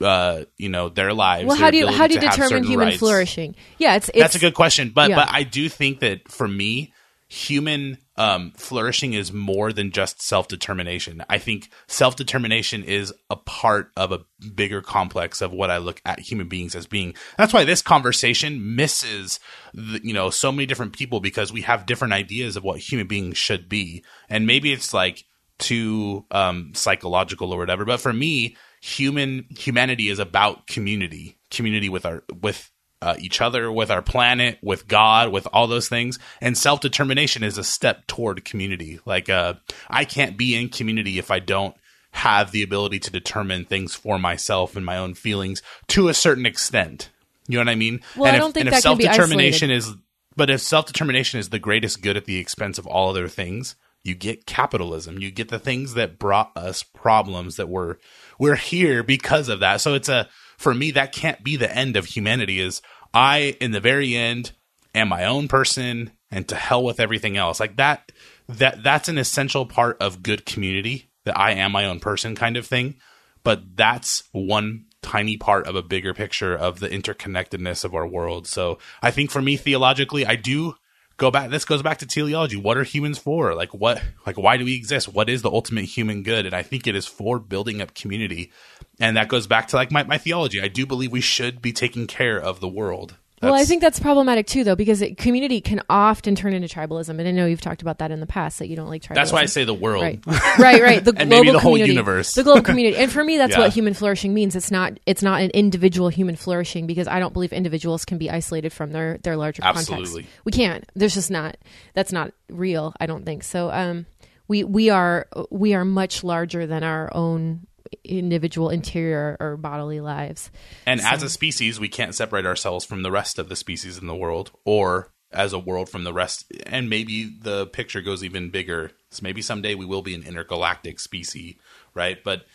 uh, you know, their lives.
well, how do you how do you determine human
rights.
flourishing? Yeah, it's, it's
That's a good question, but
yeah.
but I do think that for me, human um, flourishing is more than just self determination. I think self determination is a part of a bigger complex of what I look at human beings as being. That's why this conversation misses, the, you know, so many different people because we have different ideas of what human beings should be, and maybe it's like too um, psychological or whatever. But for me, human humanity is about community, community with our with uh, each other, with our planet, with God, with all those things. And self determination is a step toward community. Like, uh, I can't be in community if I don't have the ability to determine things for myself and my own feelings to a certain extent. You know what I mean?
Well,
and
I
if,
don't think
and
that
self determination is, but if self determination is the greatest good at the expense of all other things, you get capitalism. You get the things that brought us problems that were we're here because of that. So it's a for me that can't be the end of humanity. Is I in the very end am my own person and to hell with everything else. Like that that that's an essential part of good community that I am my own person kind of thing. But that's one tiny part of a bigger picture of the interconnectedness of our world. So I think for me theologically, I do go back this goes back to teleology. What are humans for? Like what like why do we exist? What is the ultimate human good? And i think it is for building up community. And that goes back to like my, my theology. I do believe we should be taking care of the world
well, I think that's problematic too, though, because it, community can often turn into tribalism, and I know you've talked about that in the past that you don't like tribalism.
That's why I say the world.
Right, right, right. The
And
global
maybe the whole
community,
universe.
the global community, and for me, that's
Yeah.
what human flourishing means. It's not, it's not an individual human flourishing because I don't believe individuals can be isolated from their their larger context.
Absolutely.
context. We can't. There's just not. That's not real. I don't think so. Um, we we are we are much larger than our own individual interior or bodily lives.
And as a species, we can't separate ourselves from the rest of the species in the world, or as a world from the rest. And maybe the picture goes even bigger. So maybe someday we will be an intergalactic species, right? But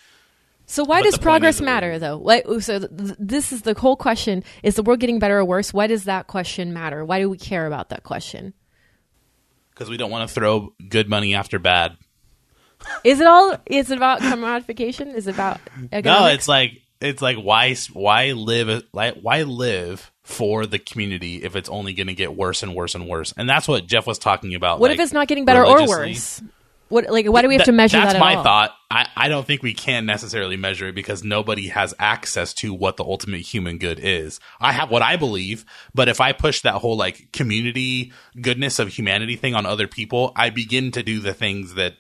So why
But
does progress matter, though? Why, so th- th- this is the whole question: Is the world getting better or worse? Why does that question matter? Why do we care about that question?
because we don't want to throw good money after bad.
Is it all? Is it about commodification? Is it about
No, it's like it's like why why live like why live for the community if it's only going to get worse and worse and worse. And that's what Jeff was talking about.
what
like,
if it's not getting better or worse? What like why do we have to measure
That-
measure
that's my
all?
thought. I, I don't think we can necessarily measure it because nobody has access to what the ultimate human good is. I have what I believe, but if I push that whole like community goodness of humanity thing on other people, I begin to do the things that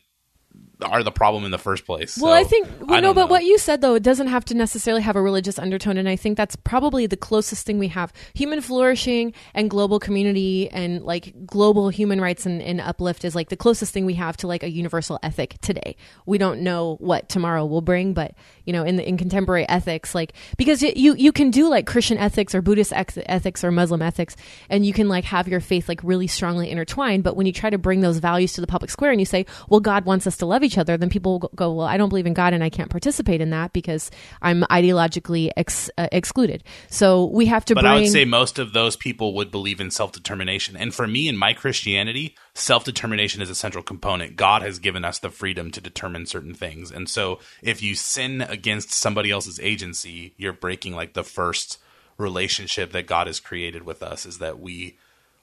are the problem in the first place.
Well,
So,
I think well, no,
don't
but
know.
what you said though, it doesn't have to necessarily have a religious undertone, and I think that's probably the closest thing we have: human flourishing and global community and like global human rights and, and uplift is like the closest thing we have to like a universal ethic today. We don't know what tomorrow will bring, but you know, in the, in contemporary ethics, like because you you can do like Christian ethics or Buddhist ex- ethics or Muslim ethics, and you can like have your faith like really strongly intertwined. But when you try to bring those values to the public square and you say, well, God wants us to love each other, then people will go, well, I don't believe in God and I can't participate in that because I'm ideologically ex- uh, excluded. So we have to
But
bring.
I would say most of those people would believe in self determination. And for me, in my Christianity, self determination is a central component. God has given us the freedom to determine certain things. And so if you sin against somebody else's agency, you're breaking like the first relationship that God has created with us is that we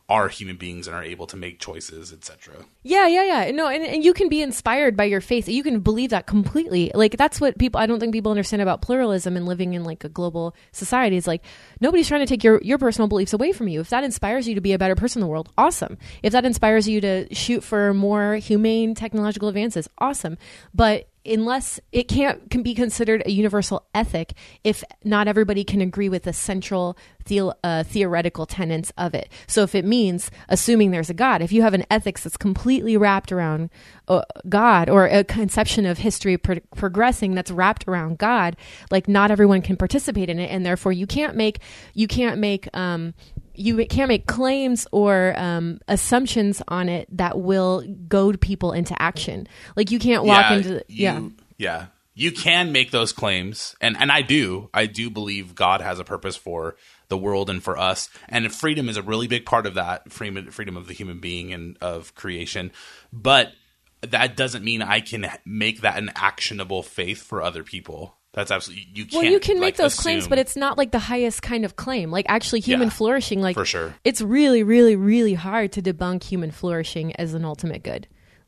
are human beings and are able to make choices, etc.
Yeah, yeah, yeah. No, and, and you can be inspired by your faith. You can believe that completely. Like that's what people I don't think people understand about pluralism and living in like a global society is like nobody's trying to take your your personal beliefs away from you. If that inspires you to be a better person in the world, awesome. If that inspires you to shoot for more humane technological advances, awesome. But unless it can't can be considered a universal ethic if not everybody can agree with the central theo- uh, theoretical tenets of it. So if it means assuming there's a God, if you have an ethics that's completely wrapped around uh, God or a conception of history pro- progressing that's wrapped around God, like not everyone can participate in it, and therefore you can't make you can't make um, you can't make claims or um, assumptions on it that will goad people into action. Like you can't walk into
you,
yeah.
yeah you can make those claims and and i do i do believe god has a purpose for the world and for us and freedom is a really big part of that freedom freedom of the human being and of creation but that doesn't mean i can make that an actionable faith for other people that's absolutely you can't
Well, you can make
like,
those claims, but it's not like the highest kind of claim. Like actually, human
Yeah,
flourishing, like
for sure.
it's really, really, really hard to debunk human flourishing as an ultimate good.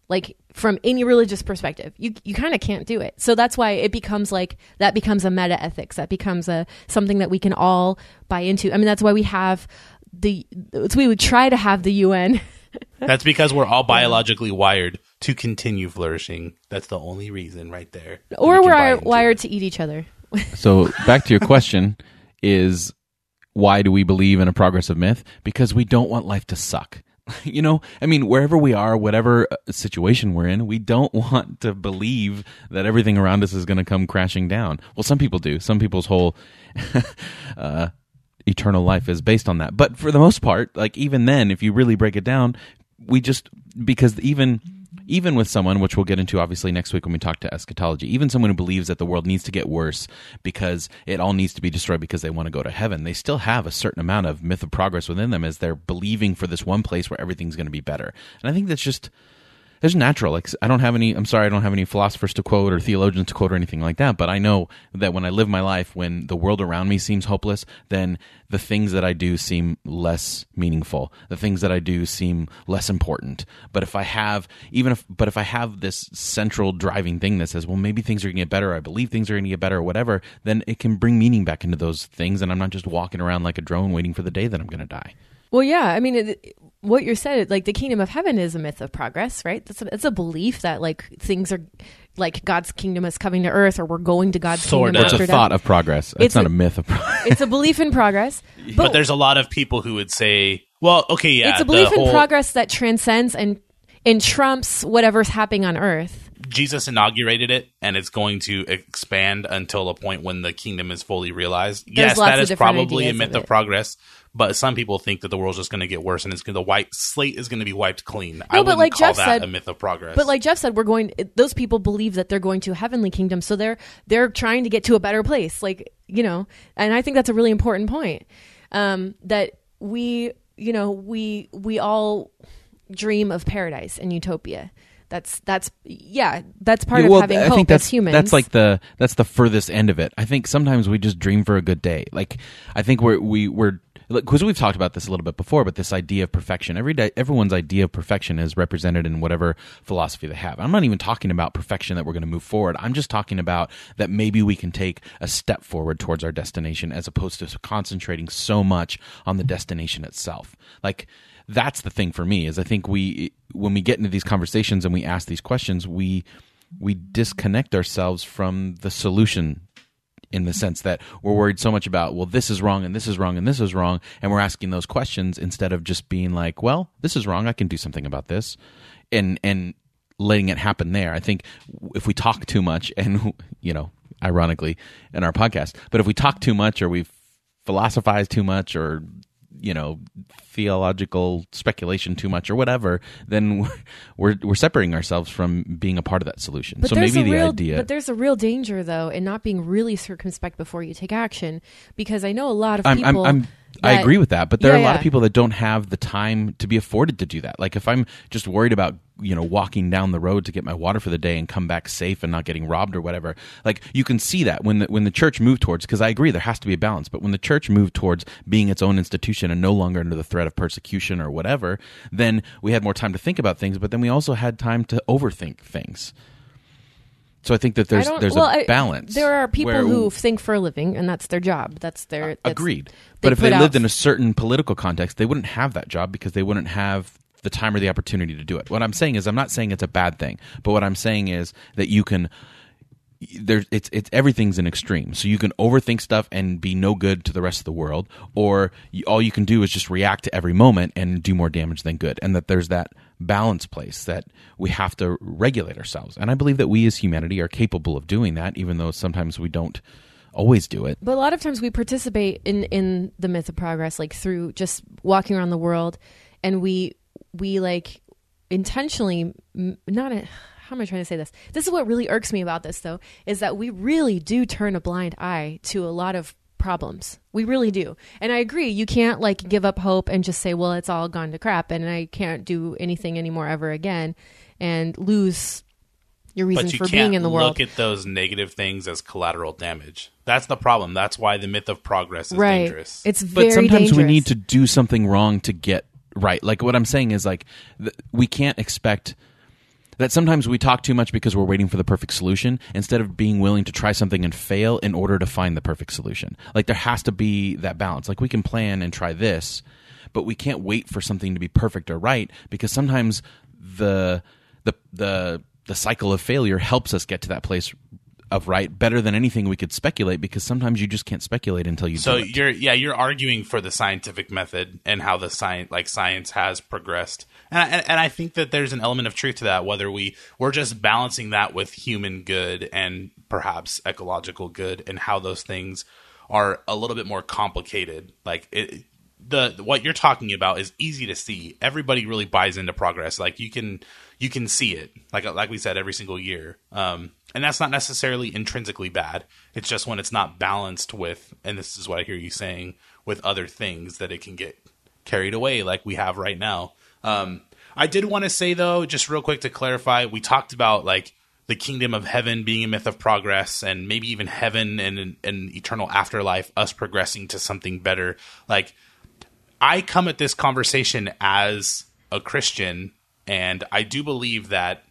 Like from any religious perspective, you you kind of can't do it. So that's why it becomes like that becomes a meta ethics. That becomes a something that we can all buy into. I mean, that's why we have the. It's we would try to have the UN.
that's because we're all biologically wired to continue flourishing that's the only reason right there that we
or we're
buy
are
into.
wired to eat each other.
So back to your question is why do we believe in a progressive myth? Because we don't want life to suck. You know, I mean, wherever we are, whatever uh, situation we're in, we don't want to believe that everything around us is going to come crashing down. Well, some people do. Some people's whole uh, eternal life is based on that. But for the most part, like even then, if you really break it down, we just because even even with someone which we'll get into obviously next week when we talk to eschatology even someone who believes that the world needs to get worse because it all needs to be destroyed because they want to go to heaven they still have a certain amount of myth of progress within them as they're believing for this one place where everything's going to be better. And i think that's just there's natural. I don't have any. I'm sorry, I don't have any philosophers to quote or theologians to quote or anything like that. But I know that when I live my life, when the world around me seems hopeless, then the things that I do seem less meaningful. The things that I do seem less important. But if I have even if but if I have this central driving thing that says, well, maybe things are going to get better. I believe things are going to get better, or whatever. Then it can bring meaning back into those things, and I'm not just walking around like a drone waiting for the day that I'm going to die.
Well, yeah. I mean, it, what you said, like the kingdom of heaven is a myth of progress, right? That's a, it's a belief that like things are like God's kingdom is coming to earth, or we're going to God's
Sort
kingdom.
of.
It's a
after
thought of progress. It's,
It's
not
a-
a, myth of progress.
It's a belief in progress, but,
But, there's a lot of people who would say, well, okay, yeah,
it's a belief in
whole-
progress that transcends and and trumps whatever's happening on earth.
Jesus inaugurated it, and it's going to expand until a point when the kingdom is fully realized. yes,
lots
that is probably a myth
of
of, progress. But some people think that the world's just going to get worse, and it's going to the white slate is going to be wiped clean. I
but like
call
Jeff
that
said-
a myth of progress.
But like Jeff said, we're going. Those people believe that they're going to a heavenly kingdom, so they're they're trying to get to a better place. Like you know, and I think that's a really important point. Um, that we, you know, we we all dream of paradise and utopia. That's that's yeah, that's part of
well,
having
I
hope
think that's
as humans.
that's like the that's the furthest end of it. I think sometimes we just dream for a good day. Like I think we're we we're because we've talked about this a little bit before, but this idea of perfection. Every day, everyone's idea of perfection is represented in whatever philosophy they have. I'm not even talking about perfection that we're going to move forward. I'm just talking about that maybe we can take a step forward towards our destination as opposed to concentrating so much on the destination itself. Like that's the thing for me is I think we when we get into these conversations and we ask these questions, we we disconnect ourselves from the solution in the sense that we're worried so much about well this is wrong and this is wrong and this is wrong and we're asking those questions instead of just being like well this is wrong I can do something about this and and letting it happen there. I think if we talk too much and you know ironically in our podcast but if we talk too much or we philosophize too much or you know theological speculation too much or whatever then we're we're, we're separating ourselves from being a part of that solution so maybe the
real,
idea
But there's a real danger, though, in not being really circumspect before you take action, because I know a lot of
I'm, I'm,
people.
I'm, I agree with that, but there
Yeah,
are a lot
yeah.
of people that don't have the time to be afforded to do that. Like if I'm just worried about you know walking down the road to get my water for the day and come back safe and not getting robbed or whatever, like you can see that when the when the church moved towards because I agree there has to be a balance, but when the church moved towards being its own institution and no longer under the threat of persecution or whatever, then we had more time to think about things, but then we also had time to overthink things. So I think that there's there's
well,
a
I-
balance.
there are people
where-
who think for a living, and that's their job. That's their that's,
Agreed. But if they
out-
lived in a certain political context, they wouldn't have that job because they wouldn't have the time or the opportunity to do it. What I'm saying is, I'm not saying it's a bad thing, but what I'm saying is that you can. There's it's it's everything's an extreme. So you can overthink stuff and be no good to the rest of the world, or you, all you can do is just react to every moment and do more damage than good. And that there's that balance place that we have to regulate ourselves. And I believe that we as humanity are capable of doing that, even though sometimes we don't always do it.
But a lot of times we participate in in the myth of progress, like through just walking around the world, and we we like intentionally not. A, how am I trying to say this? This is what really irks me about this, though, is that we really do turn a blind eye to a lot of problems. We really do. And I agree, you can't like give up hope and just say, well, it's all gone to crap and I can't do anything anymore ever again and lose your reason
but you
for
can't
being in the world.
look at those negative things as collateral damage. That's the problem. That's why the myth of progress is
right.
dangerous.
It's very
but sometimes we need to do something wrong to get right like what i'm saying is like th- we can't expect that sometimes we talk too much because we're waiting for the perfect solution instead of being willing to try something and fail in order to find the perfect solution. Like there has to be that balance. Like we can plan and try this but we can't wait for something to be perfect or right because sometimes the the the the cycle of failure helps us get to that place of right better than anything we could speculate because sometimes you just can't speculate until you
so you're yeah you're arguing for the scientific method and how the science like science has progressed. And I, and, and I think that there's an element of truth to that whether we we're just balancing that with human good and perhaps ecological good and how those things are a little bit more complicated. Like it the what you're talking about is easy to see. Everybody really buys into progress. Like you can you can see it. Like like we said every single year. Um and that's not necessarily intrinsically bad. It's just when it's not balanced with and this is what i hear you saying with other things that it can get carried away like we have right now. Um I did want to say though, just real quick to clarify, we talked about like the kingdom of heaven being a myth of progress and maybe even heaven and an eternal afterlife us progressing to something better. Like i come at this conversation as a christian and i do believe that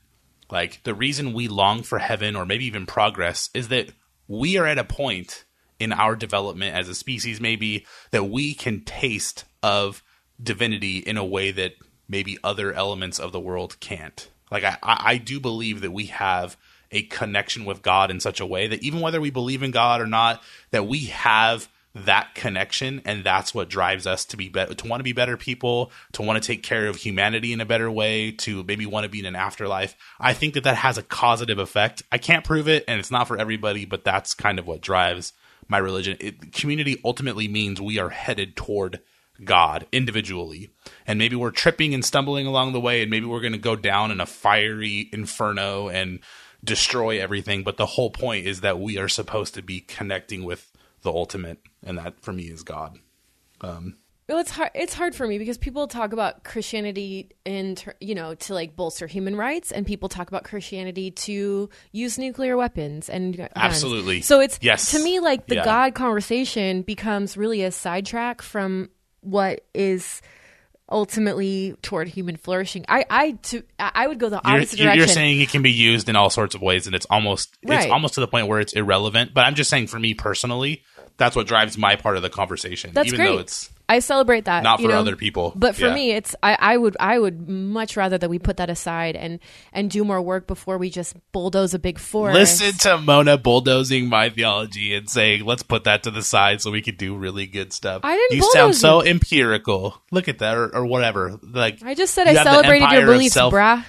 like the reason we long for heaven or maybe even progress is that we are at a point in our development as a species maybe that we can taste of divinity in a way that maybe other elements of the world can't. Like I, I do believe that we have a connection with God in such a way that even whether we believe in God or not, that we have that connection and that's what drives us to be better to want to be better people to want to take care of humanity in a better way to maybe want to be in an afterlife i think that that has a causative effect i can't prove it and it's not for everybody but that's kind of what drives my religion it, community ultimately means we are headed toward God individually. And maybe we're tripping and stumbling along the way, and maybe we're going to go down in a fiery inferno and destroy everything. But the whole point is that we are supposed to be connecting with the ultimate, and that for me is God. Um,
well, it's hard. It's hard for me because people talk about Christianity in, you know, to like bolster human rights, and people talk about Christianity to use nuclear weapons and guns.
absolutely.
So it's
yes.
to me like the
Yeah.
God conversation becomes really a sidetrack from what is ultimately toward human flourishing. I I to I would go the
You're,
opposite
you're
direction.
you're saying it can be used in all sorts of ways, and it's almost
Right.
it's almost to the point where it's irrelevant. But I'm just saying, for me personally, that's what drives my part of the conversation.
That's
even
great.
though it's
I celebrate that.
not
you
for
know?
other people.
But for
Yeah.
me, it's I, I would I would much rather that we put that aside and and do more work before we just bulldoze a big forest.
Listen to Mona bulldozing my theology and saying, "Let's put that to the side so we could do really good stuff."
I didn't
You sound so empirical. Look at that, or, or whatever. Like
I just said I celebrated your beliefs,
self-
brah.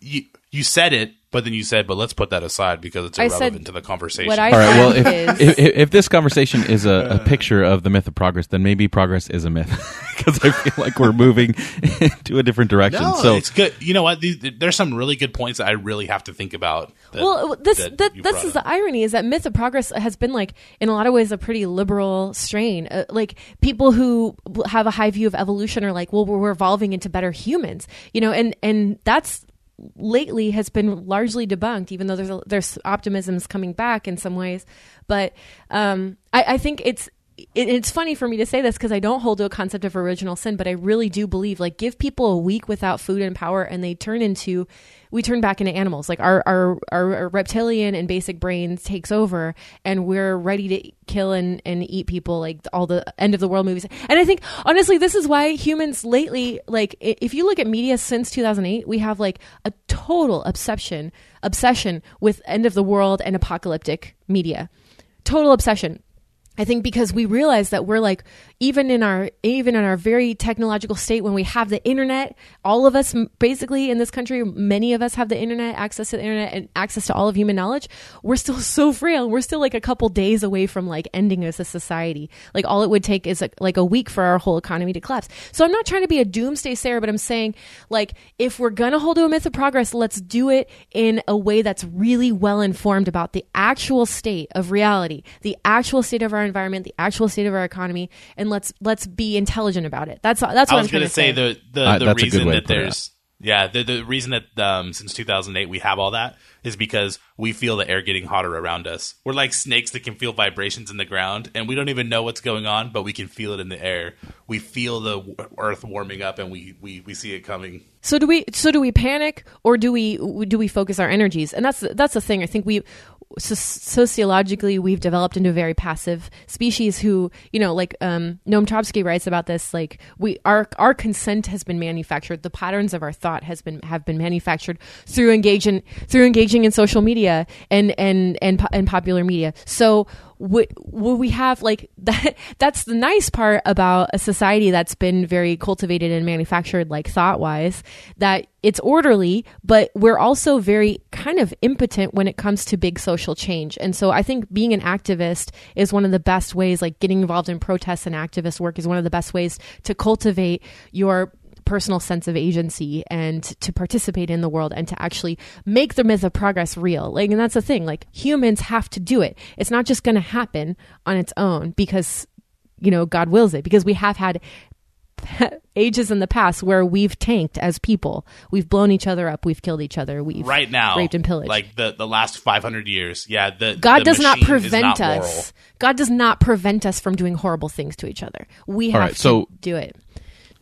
You, you said it, but then you said, "But let's put that aside because it's
I said
irrelevant to the conversation."
what I
All right. Well, if,
is
if, if this conversation is a, a picture of the myth of progress, then maybe progress is a myth because I feel like we're moving to a different direction.
no,
so
it's good. You know what? There's some really good points that I really have to think about. that-
well, this
that
that, this is
up.
the irony is that myth of progress has been like in a lot of ways a pretty liberal strain. Uh, like people who have a high view of evolution are like, well, we're evolving into better humans, you know, and and that's lately has been largely debunked, even though there's there's optimisms coming back in some ways. But um, I, I think it's it, it's funny for me to say this because I don't hold to a concept of original sin, but I really do believe like give people a week without food and power, and they turn into we turn back into animals. Like our our, our, reptilian and basic brains takes over, and we're ready to kill and, and eat people like all the end of the world movies. And I think honestly, this is why humans lately, like if you look at media since 2008, we have like a total obsession obsession with end of the world and apocalyptic media. Total obsession. I think because we realize that we're like even in our even in our very technological state when we have the internet, all of us basically in this country, many of us have the internet, access to the internet and access to all of human knowledge. We're still so frail. We're still like a couple days away from like ending as a society. Like all it would take is like, like a week for our whole economy to collapse. So I'm not trying to be a doomsday sayer, but I'm saying like if we're gonna hold to a myth of progress, let's do it in a way that's really well informed about the actual state of reality, the actual state of our environment, the actual state of our economy, and let's let's be intelligent about it. That's that's what
I
I'm
was
trying
going
to
to say the the,
Uh,
the
that's a good
reason that
put it
there's yeah the the reason that um, since 2008 we have all that is because we feel the air getting hotter around us. We're like snakes that can feel vibrations in the ground, and we don't even know what's going on, but we can feel it in the air. We feel the w- earth warming up, and we we we see it coming.
So do we? So do we panic, or do we? Do we focus our energies? And that's that's the thing. I think we so- sociologically we've developed into a very passive species who, you know, like um, Noam Chomsky writes about this. Like we, our our consent has been manufactured. The patterns of our thought has been have been manufactured through engaging through engaging in social media and and and and popular media. So would, we have like that that's the nice part about a society that's been very cultivated and manufactured like thought wise that it's orderly but we're also very kind of impotent when it comes to big social change. And so i think being an activist is one of the best ways like getting involved in protests and activist work is one of the best ways to cultivate your personal sense of agency and to participate in the world and to actually make the myth of progress real. Like, and that's the thing. Like, humans have to do it. It's not just going to happen on its own because, you know, God wills it. Because we have had ages in the past where we've tanked as people. We've blown each other up. We've killed each other. We've
right now
raped and pillaged.
like the the last 500 years yeah the
God
the
does not prevent
not moral.
us. God does not prevent us from doing horrible things to each other. We have
right,
to
so-
do it.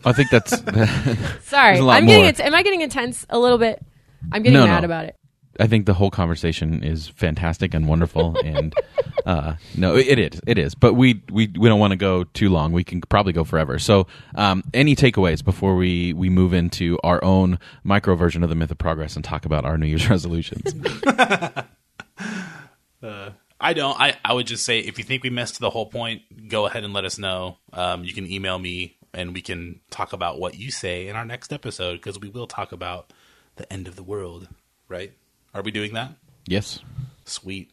I think that's
Sorry,
There's
I'm getting
more.
it. Am I getting intense a little bit? I'm getting
No,
mad
no.
about it.
I think the whole conversation is fantastic and wonderful, and uh, no, it is, it is. But we we, we don't want to go too long. We can probably go forever. So, um, any takeaways before we we move into our own micro version of the myth of progress and talk about our New Year's resolutions?
I don't. I, I would just say if you think we missed the whole point, go ahead and let us know. Um, you can email me and we can talk about what you say in our next episode because we will talk about the end of the world, right? Are we doing that?
yes.
Sweet.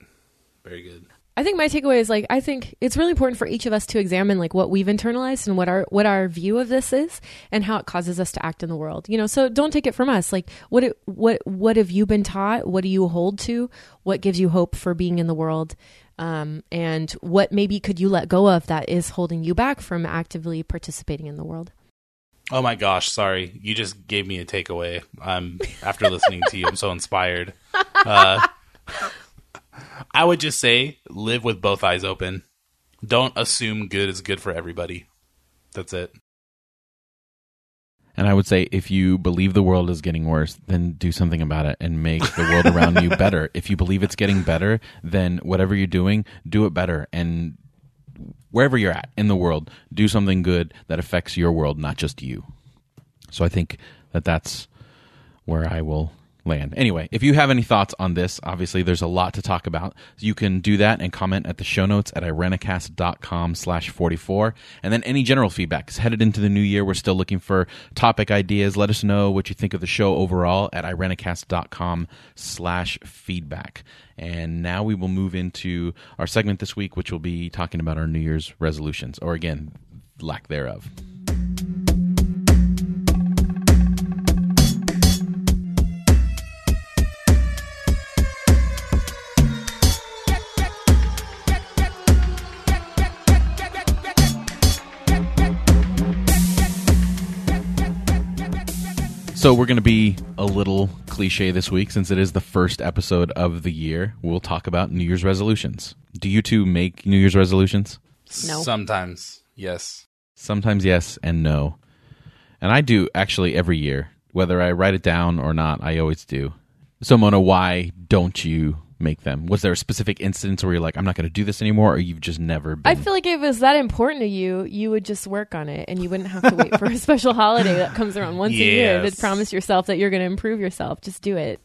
Very good.
I think my takeaway is like I think it's really important for each of us to examine like what we've internalized and what our what our view of this is and how it causes us to act in the world. You know, so don't take it from us. Like what it, what what have you been taught? What do you hold to? What gives you hope for being in the world? Um, and what maybe could you let go of that is holding you back from actively participating in the world?
Oh my gosh, sorry. You just gave me a takeaway. Um, after listening to you, I'm so inspired. Uh, I would just say live with both eyes open. Don't assume good is good for everybody. That's it.
And I would say if you believe the world is getting worse, then do something about it and make the world around you better. If you believe it's getting better, then whatever you're doing, do it better. And wherever you're at in the world, do something good that affects your world, not just you. So I think that that's where I will land. Anyway, if you have any thoughts on this, obviously there's a lot to talk about. You can do that and comment at the show notes at irenicast.com slash 44. And then any general feedback. 'cause headed into the new year, we're still looking for topic ideas. Let us know what you think of the show overall at irenicast.com slash feedback. And now we will move into our segment this week, which will be talking about our New Year's resolutions, or again, lack thereof. So we're going to be a little cliche this week since it is the first episode of the year. We'll talk about New Year's resolutions. Do you two make New Year's resolutions?
No.
Sometimes, yes.
Sometimes yes and no. And I do actually every year. Whether I write it down or not, I always do. So Mona, why don't you make them? Was there a specific instance where you're like, I'm not going to do this anymore, or you've just never been?
I feel like if it was that important to you, you would just work on it and you wouldn't have to wait for a special holiday that comes around once a year to
Yes.
promise yourself that you're going to improve yourself. Just do it.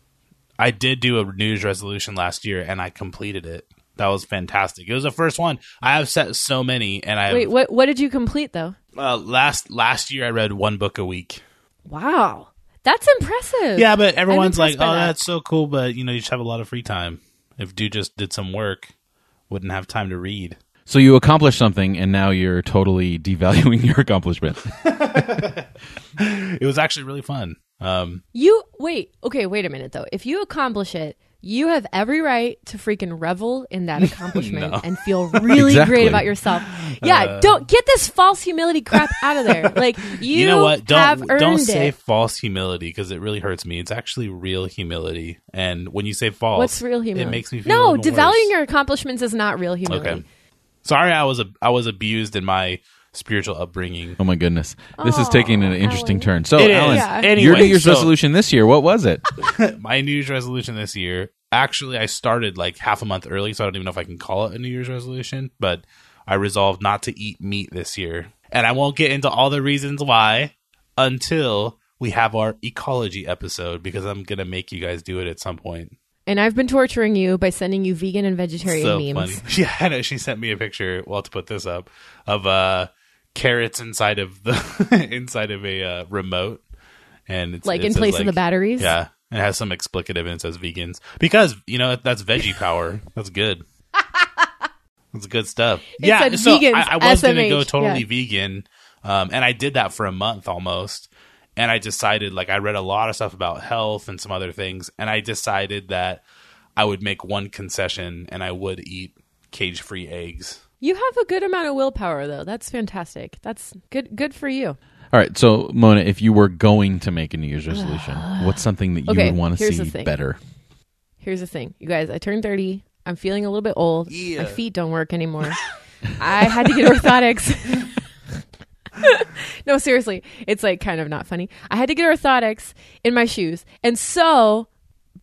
I did do a New Year's resolution last year and I completed it. That was fantastic. It was the first one. I have set so many, and I
Wait, what what did you complete though?
uh, last last year I read one book a week.
Wow. That's impressive.
Yeah, but everyone's like, "Oh,
that."
that's so cool," but you know, you just have a lot of free time. If dude just did some work, wouldn't have time to read.
so you accomplished something, and now you're totally devaluing your accomplishment.
It was actually really fun. Um,
You wait. Okay, wait a minute though. If you accomplish it, you have every right to freaking revel in that accomplishment
No.
and feel really
Exactly.
great about yourself. Yeah, uh, don't get this false humility crap out of there. Like you,
you, know what? Don't don't say
it.
false humility because it really hurts me. It's actually real humility, and when you say false,
What's real humility?
It makes me feel
no. Devaluing
worse.
your accomplishments is not real humility.
Okay. Sorry, I was a, I was abused in my spiritual upbringing.
Oh my goodness, this is taking an interesting
Allen.
turn. So,
It is.
Allen,
Yeah.
Anyway,
your New Year's
so
resolution this year, what was it?
my New Year's resolution this year. Actually, I started like half a month early, so I don't even know if I can call it a New Year's resolution. But I resolved not to eat meat this year, and I won't get into all the reasons why until we have our ecology episode because I'm gonna make you guys do it at some point.
And I've been torturing you by sending you vegan and vegetarian
so
memes.
funny. Yeah, I know. She sent me a picture. Well, to put this up of uh carrots inside of the inside of a uh, remote, and it's,
Like
it
in
says,
place of the batteries.
Yeah, it has some explicative and it says vegans because you know that's veggie power. That's good. That's good stuff.
It
yeah,
said
so
vegans,
I, I was going to go totally
yeah.
vegan, um, and I did that for a month almost. And I decided, like, I read a lot of stuff about health and some other things, and I decided that I would make one concession and I would eat cage-free eggs.
You have a good amount of willpower though. That's fantastic. That's good good for you.
All All right, so Mona, if you were going to make a New Year's resolution, what's something that you
Okay,
would want to
here's the
see
thing.
better?
Here's the thing, you guys. I turned 30. I'm feeling a little bit old.
Yeah.
My feet don't work anymore. I had to get orthotics. no, seriously. It's like kind of not funny. I had to get orthotics in my shoes. And so,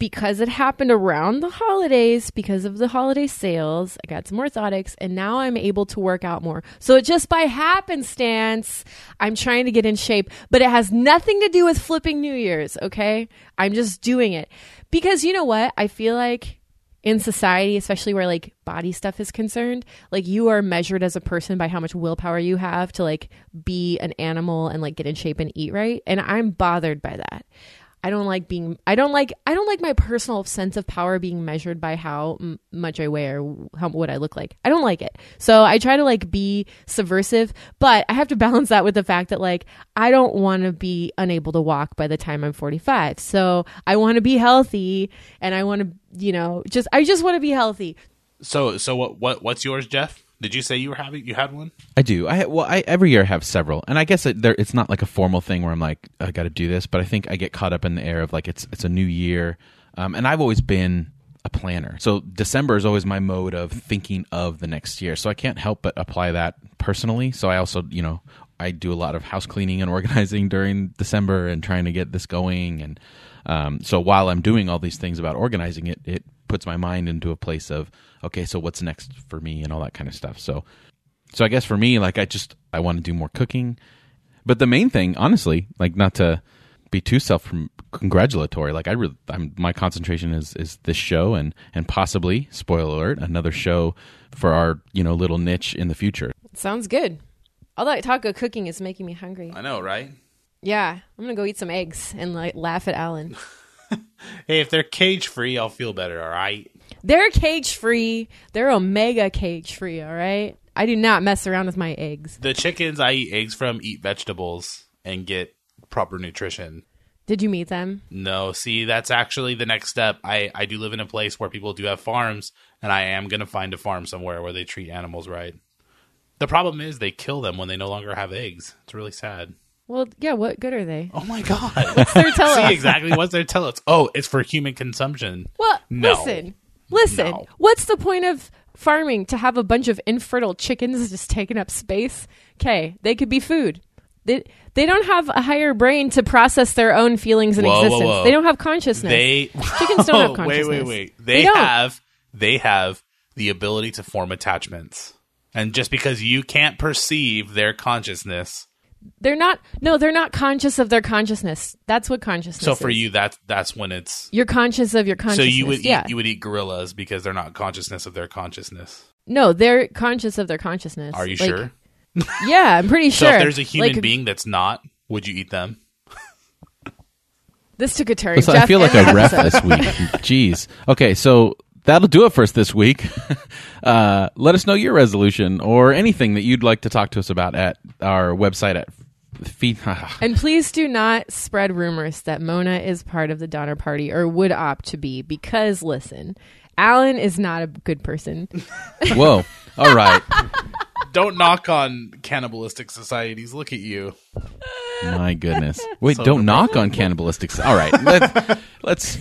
because it happened around the holidays, because of the holiday sales, I got some orthotics and now I'm able to work out more. So, it just by happenstance, I'm trying to get in shape, but it has nothing to do with flipping New Year's, okay? I'm just doing it. Because you know what? I feel like in society, especially where like body stuff is concerned, like you are measured as a person by how much willpower you have to like be an animal and like get in shape and eat right. And I'm bothered by that. I don't like being I don't like I don't like my personal sense of power being measured by how m- much I or how what I look like. I don't like it. So I try to like be subversive, but I have to balance that with the fact that like I don't want to be unable to walk by the time I'm 45. So I want to be healthy and I want to, you know, just I just want to be healthy.
So so what what what's yours, Jeff? Did you say you were having you had one?
I do. I well, I every year I have several, and I guess it, there it's not like a formal thing where I'm like I got to do this, but I think I get caught up in the air of like it's it's a new year, um, and I've always been a planner. So December is always my mode of thinking of the next year. So I can't help but apply that personally. So I also you know I do a lot of house cleaning and organizing during December and trying to get this going, and um, so while I'm doing all these things about organizing it, it puts my mind into a place of okay, so what's next for me and all that kind of stuff. So so I guess for me, like I just I want to do more cooking. But the main thing, honestly, like not to be too self congratulatory, like I really, I'm my concentration is is this show and and possibly spoiler alert another show for our you know little niche in the future.
Sounds good. All that talk of cooking is making me hungry.
I know, right?
Yeah, I'm gonna go eat some eggs and like laugh at Allen.
Hey, if they're cage free, I'll feel better. All right.
They're cage free. They're omega cage free. All right. I do not mess around with my eggs.
The chickens I eat eggs from eat vegetables and get proper nutrition.
Did you meet them?
No, see, that's actually the next step. I, I do live in a place where people do have farms, and I am going to find a farm somewhere where they treat animals right. The problem is they kill them when they no longer have eggs. It's really sad.
Well, yeah. What good are they?
Oh my god.
What's their tell
see exactly what's their tell us. Oh, it's for human consumption.
Well,
No.
listen, listen.
No.
What's the point of farming to have a bunch of infertile chickens just taking up space? Okay, they could be food. They they don't have a higher brain to process their own feelings and
Whoa, whoa,
existence.
whoa.
They don't have consciousness.
They
Chickens don't have
Wait,
consciousness.
wait, wait.
They
They, have they have the ability to form attachments. And just because you can't perceive their consciousness,
They're not. No, they're not conscious of their consciousness. That's what consciousness.
so for
is.
you that's that's when it's
you're conscious of your consciousness so
you would
yeah.
eat, you would eat gorillas because they're not consciousness of their consciousness.
no, they're conscious of their consciousness.
Are you
Like,
sure?
Yeah, I'm pretty sure.
So if there's a human
Like,
being that's not, would you eat them?
this took a turn.
So
Jeff,
I feel like a
the
ref this week. Jeez. Okay, so that'll do it for us this week. Uh, let us know your resolution or anything that you'd like to talk to us about at our website at feed.
And please do not spread rumors that Mona is part of the Donner Party or would opt to be, because listen, Allen is not a good person.
Whoa. All right.
Don't knock on cannibalistic societies. Look at you.
My goodness. Wait,
So
don't knock on cannibalistic. All right. Let's, let's.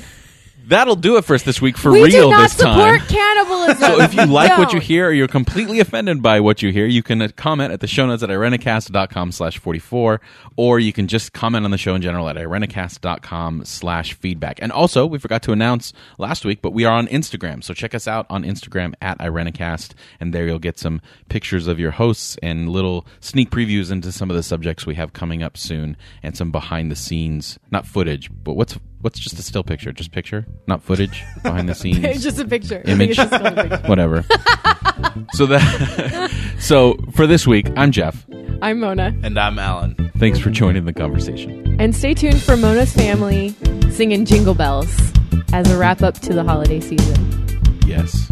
That'll do it for us this week for
we
real
do not
this
support
time.
cannibalism.
So if you like what you hear or you're completely offended by what you hear, you can uh, comment at the show notes at irenicast.com slash 44, or you can just comment on the show in general at irenicast.com slash feedback. And also, we forgot to announce last week, but we are on Instagram. So check us out on Instagram at irenicast, and there you'll get some pictures of your hosts and little sneak previews into some of the subjects we have coming up soon, and some behind the scenes, not footage, but what's what's just a still picture? Just picture, not footage, behind the scenes
It's just a picture.
Image.
it's just a picture.
whatever. so that so for this week, I'm Jeff.
I'm Mona.
And I'm Allen.
Thanks for joining the conversation.
And stay tuned for Mona's family singing Jingle Bells as a wrap up to the holiday season.
Yes.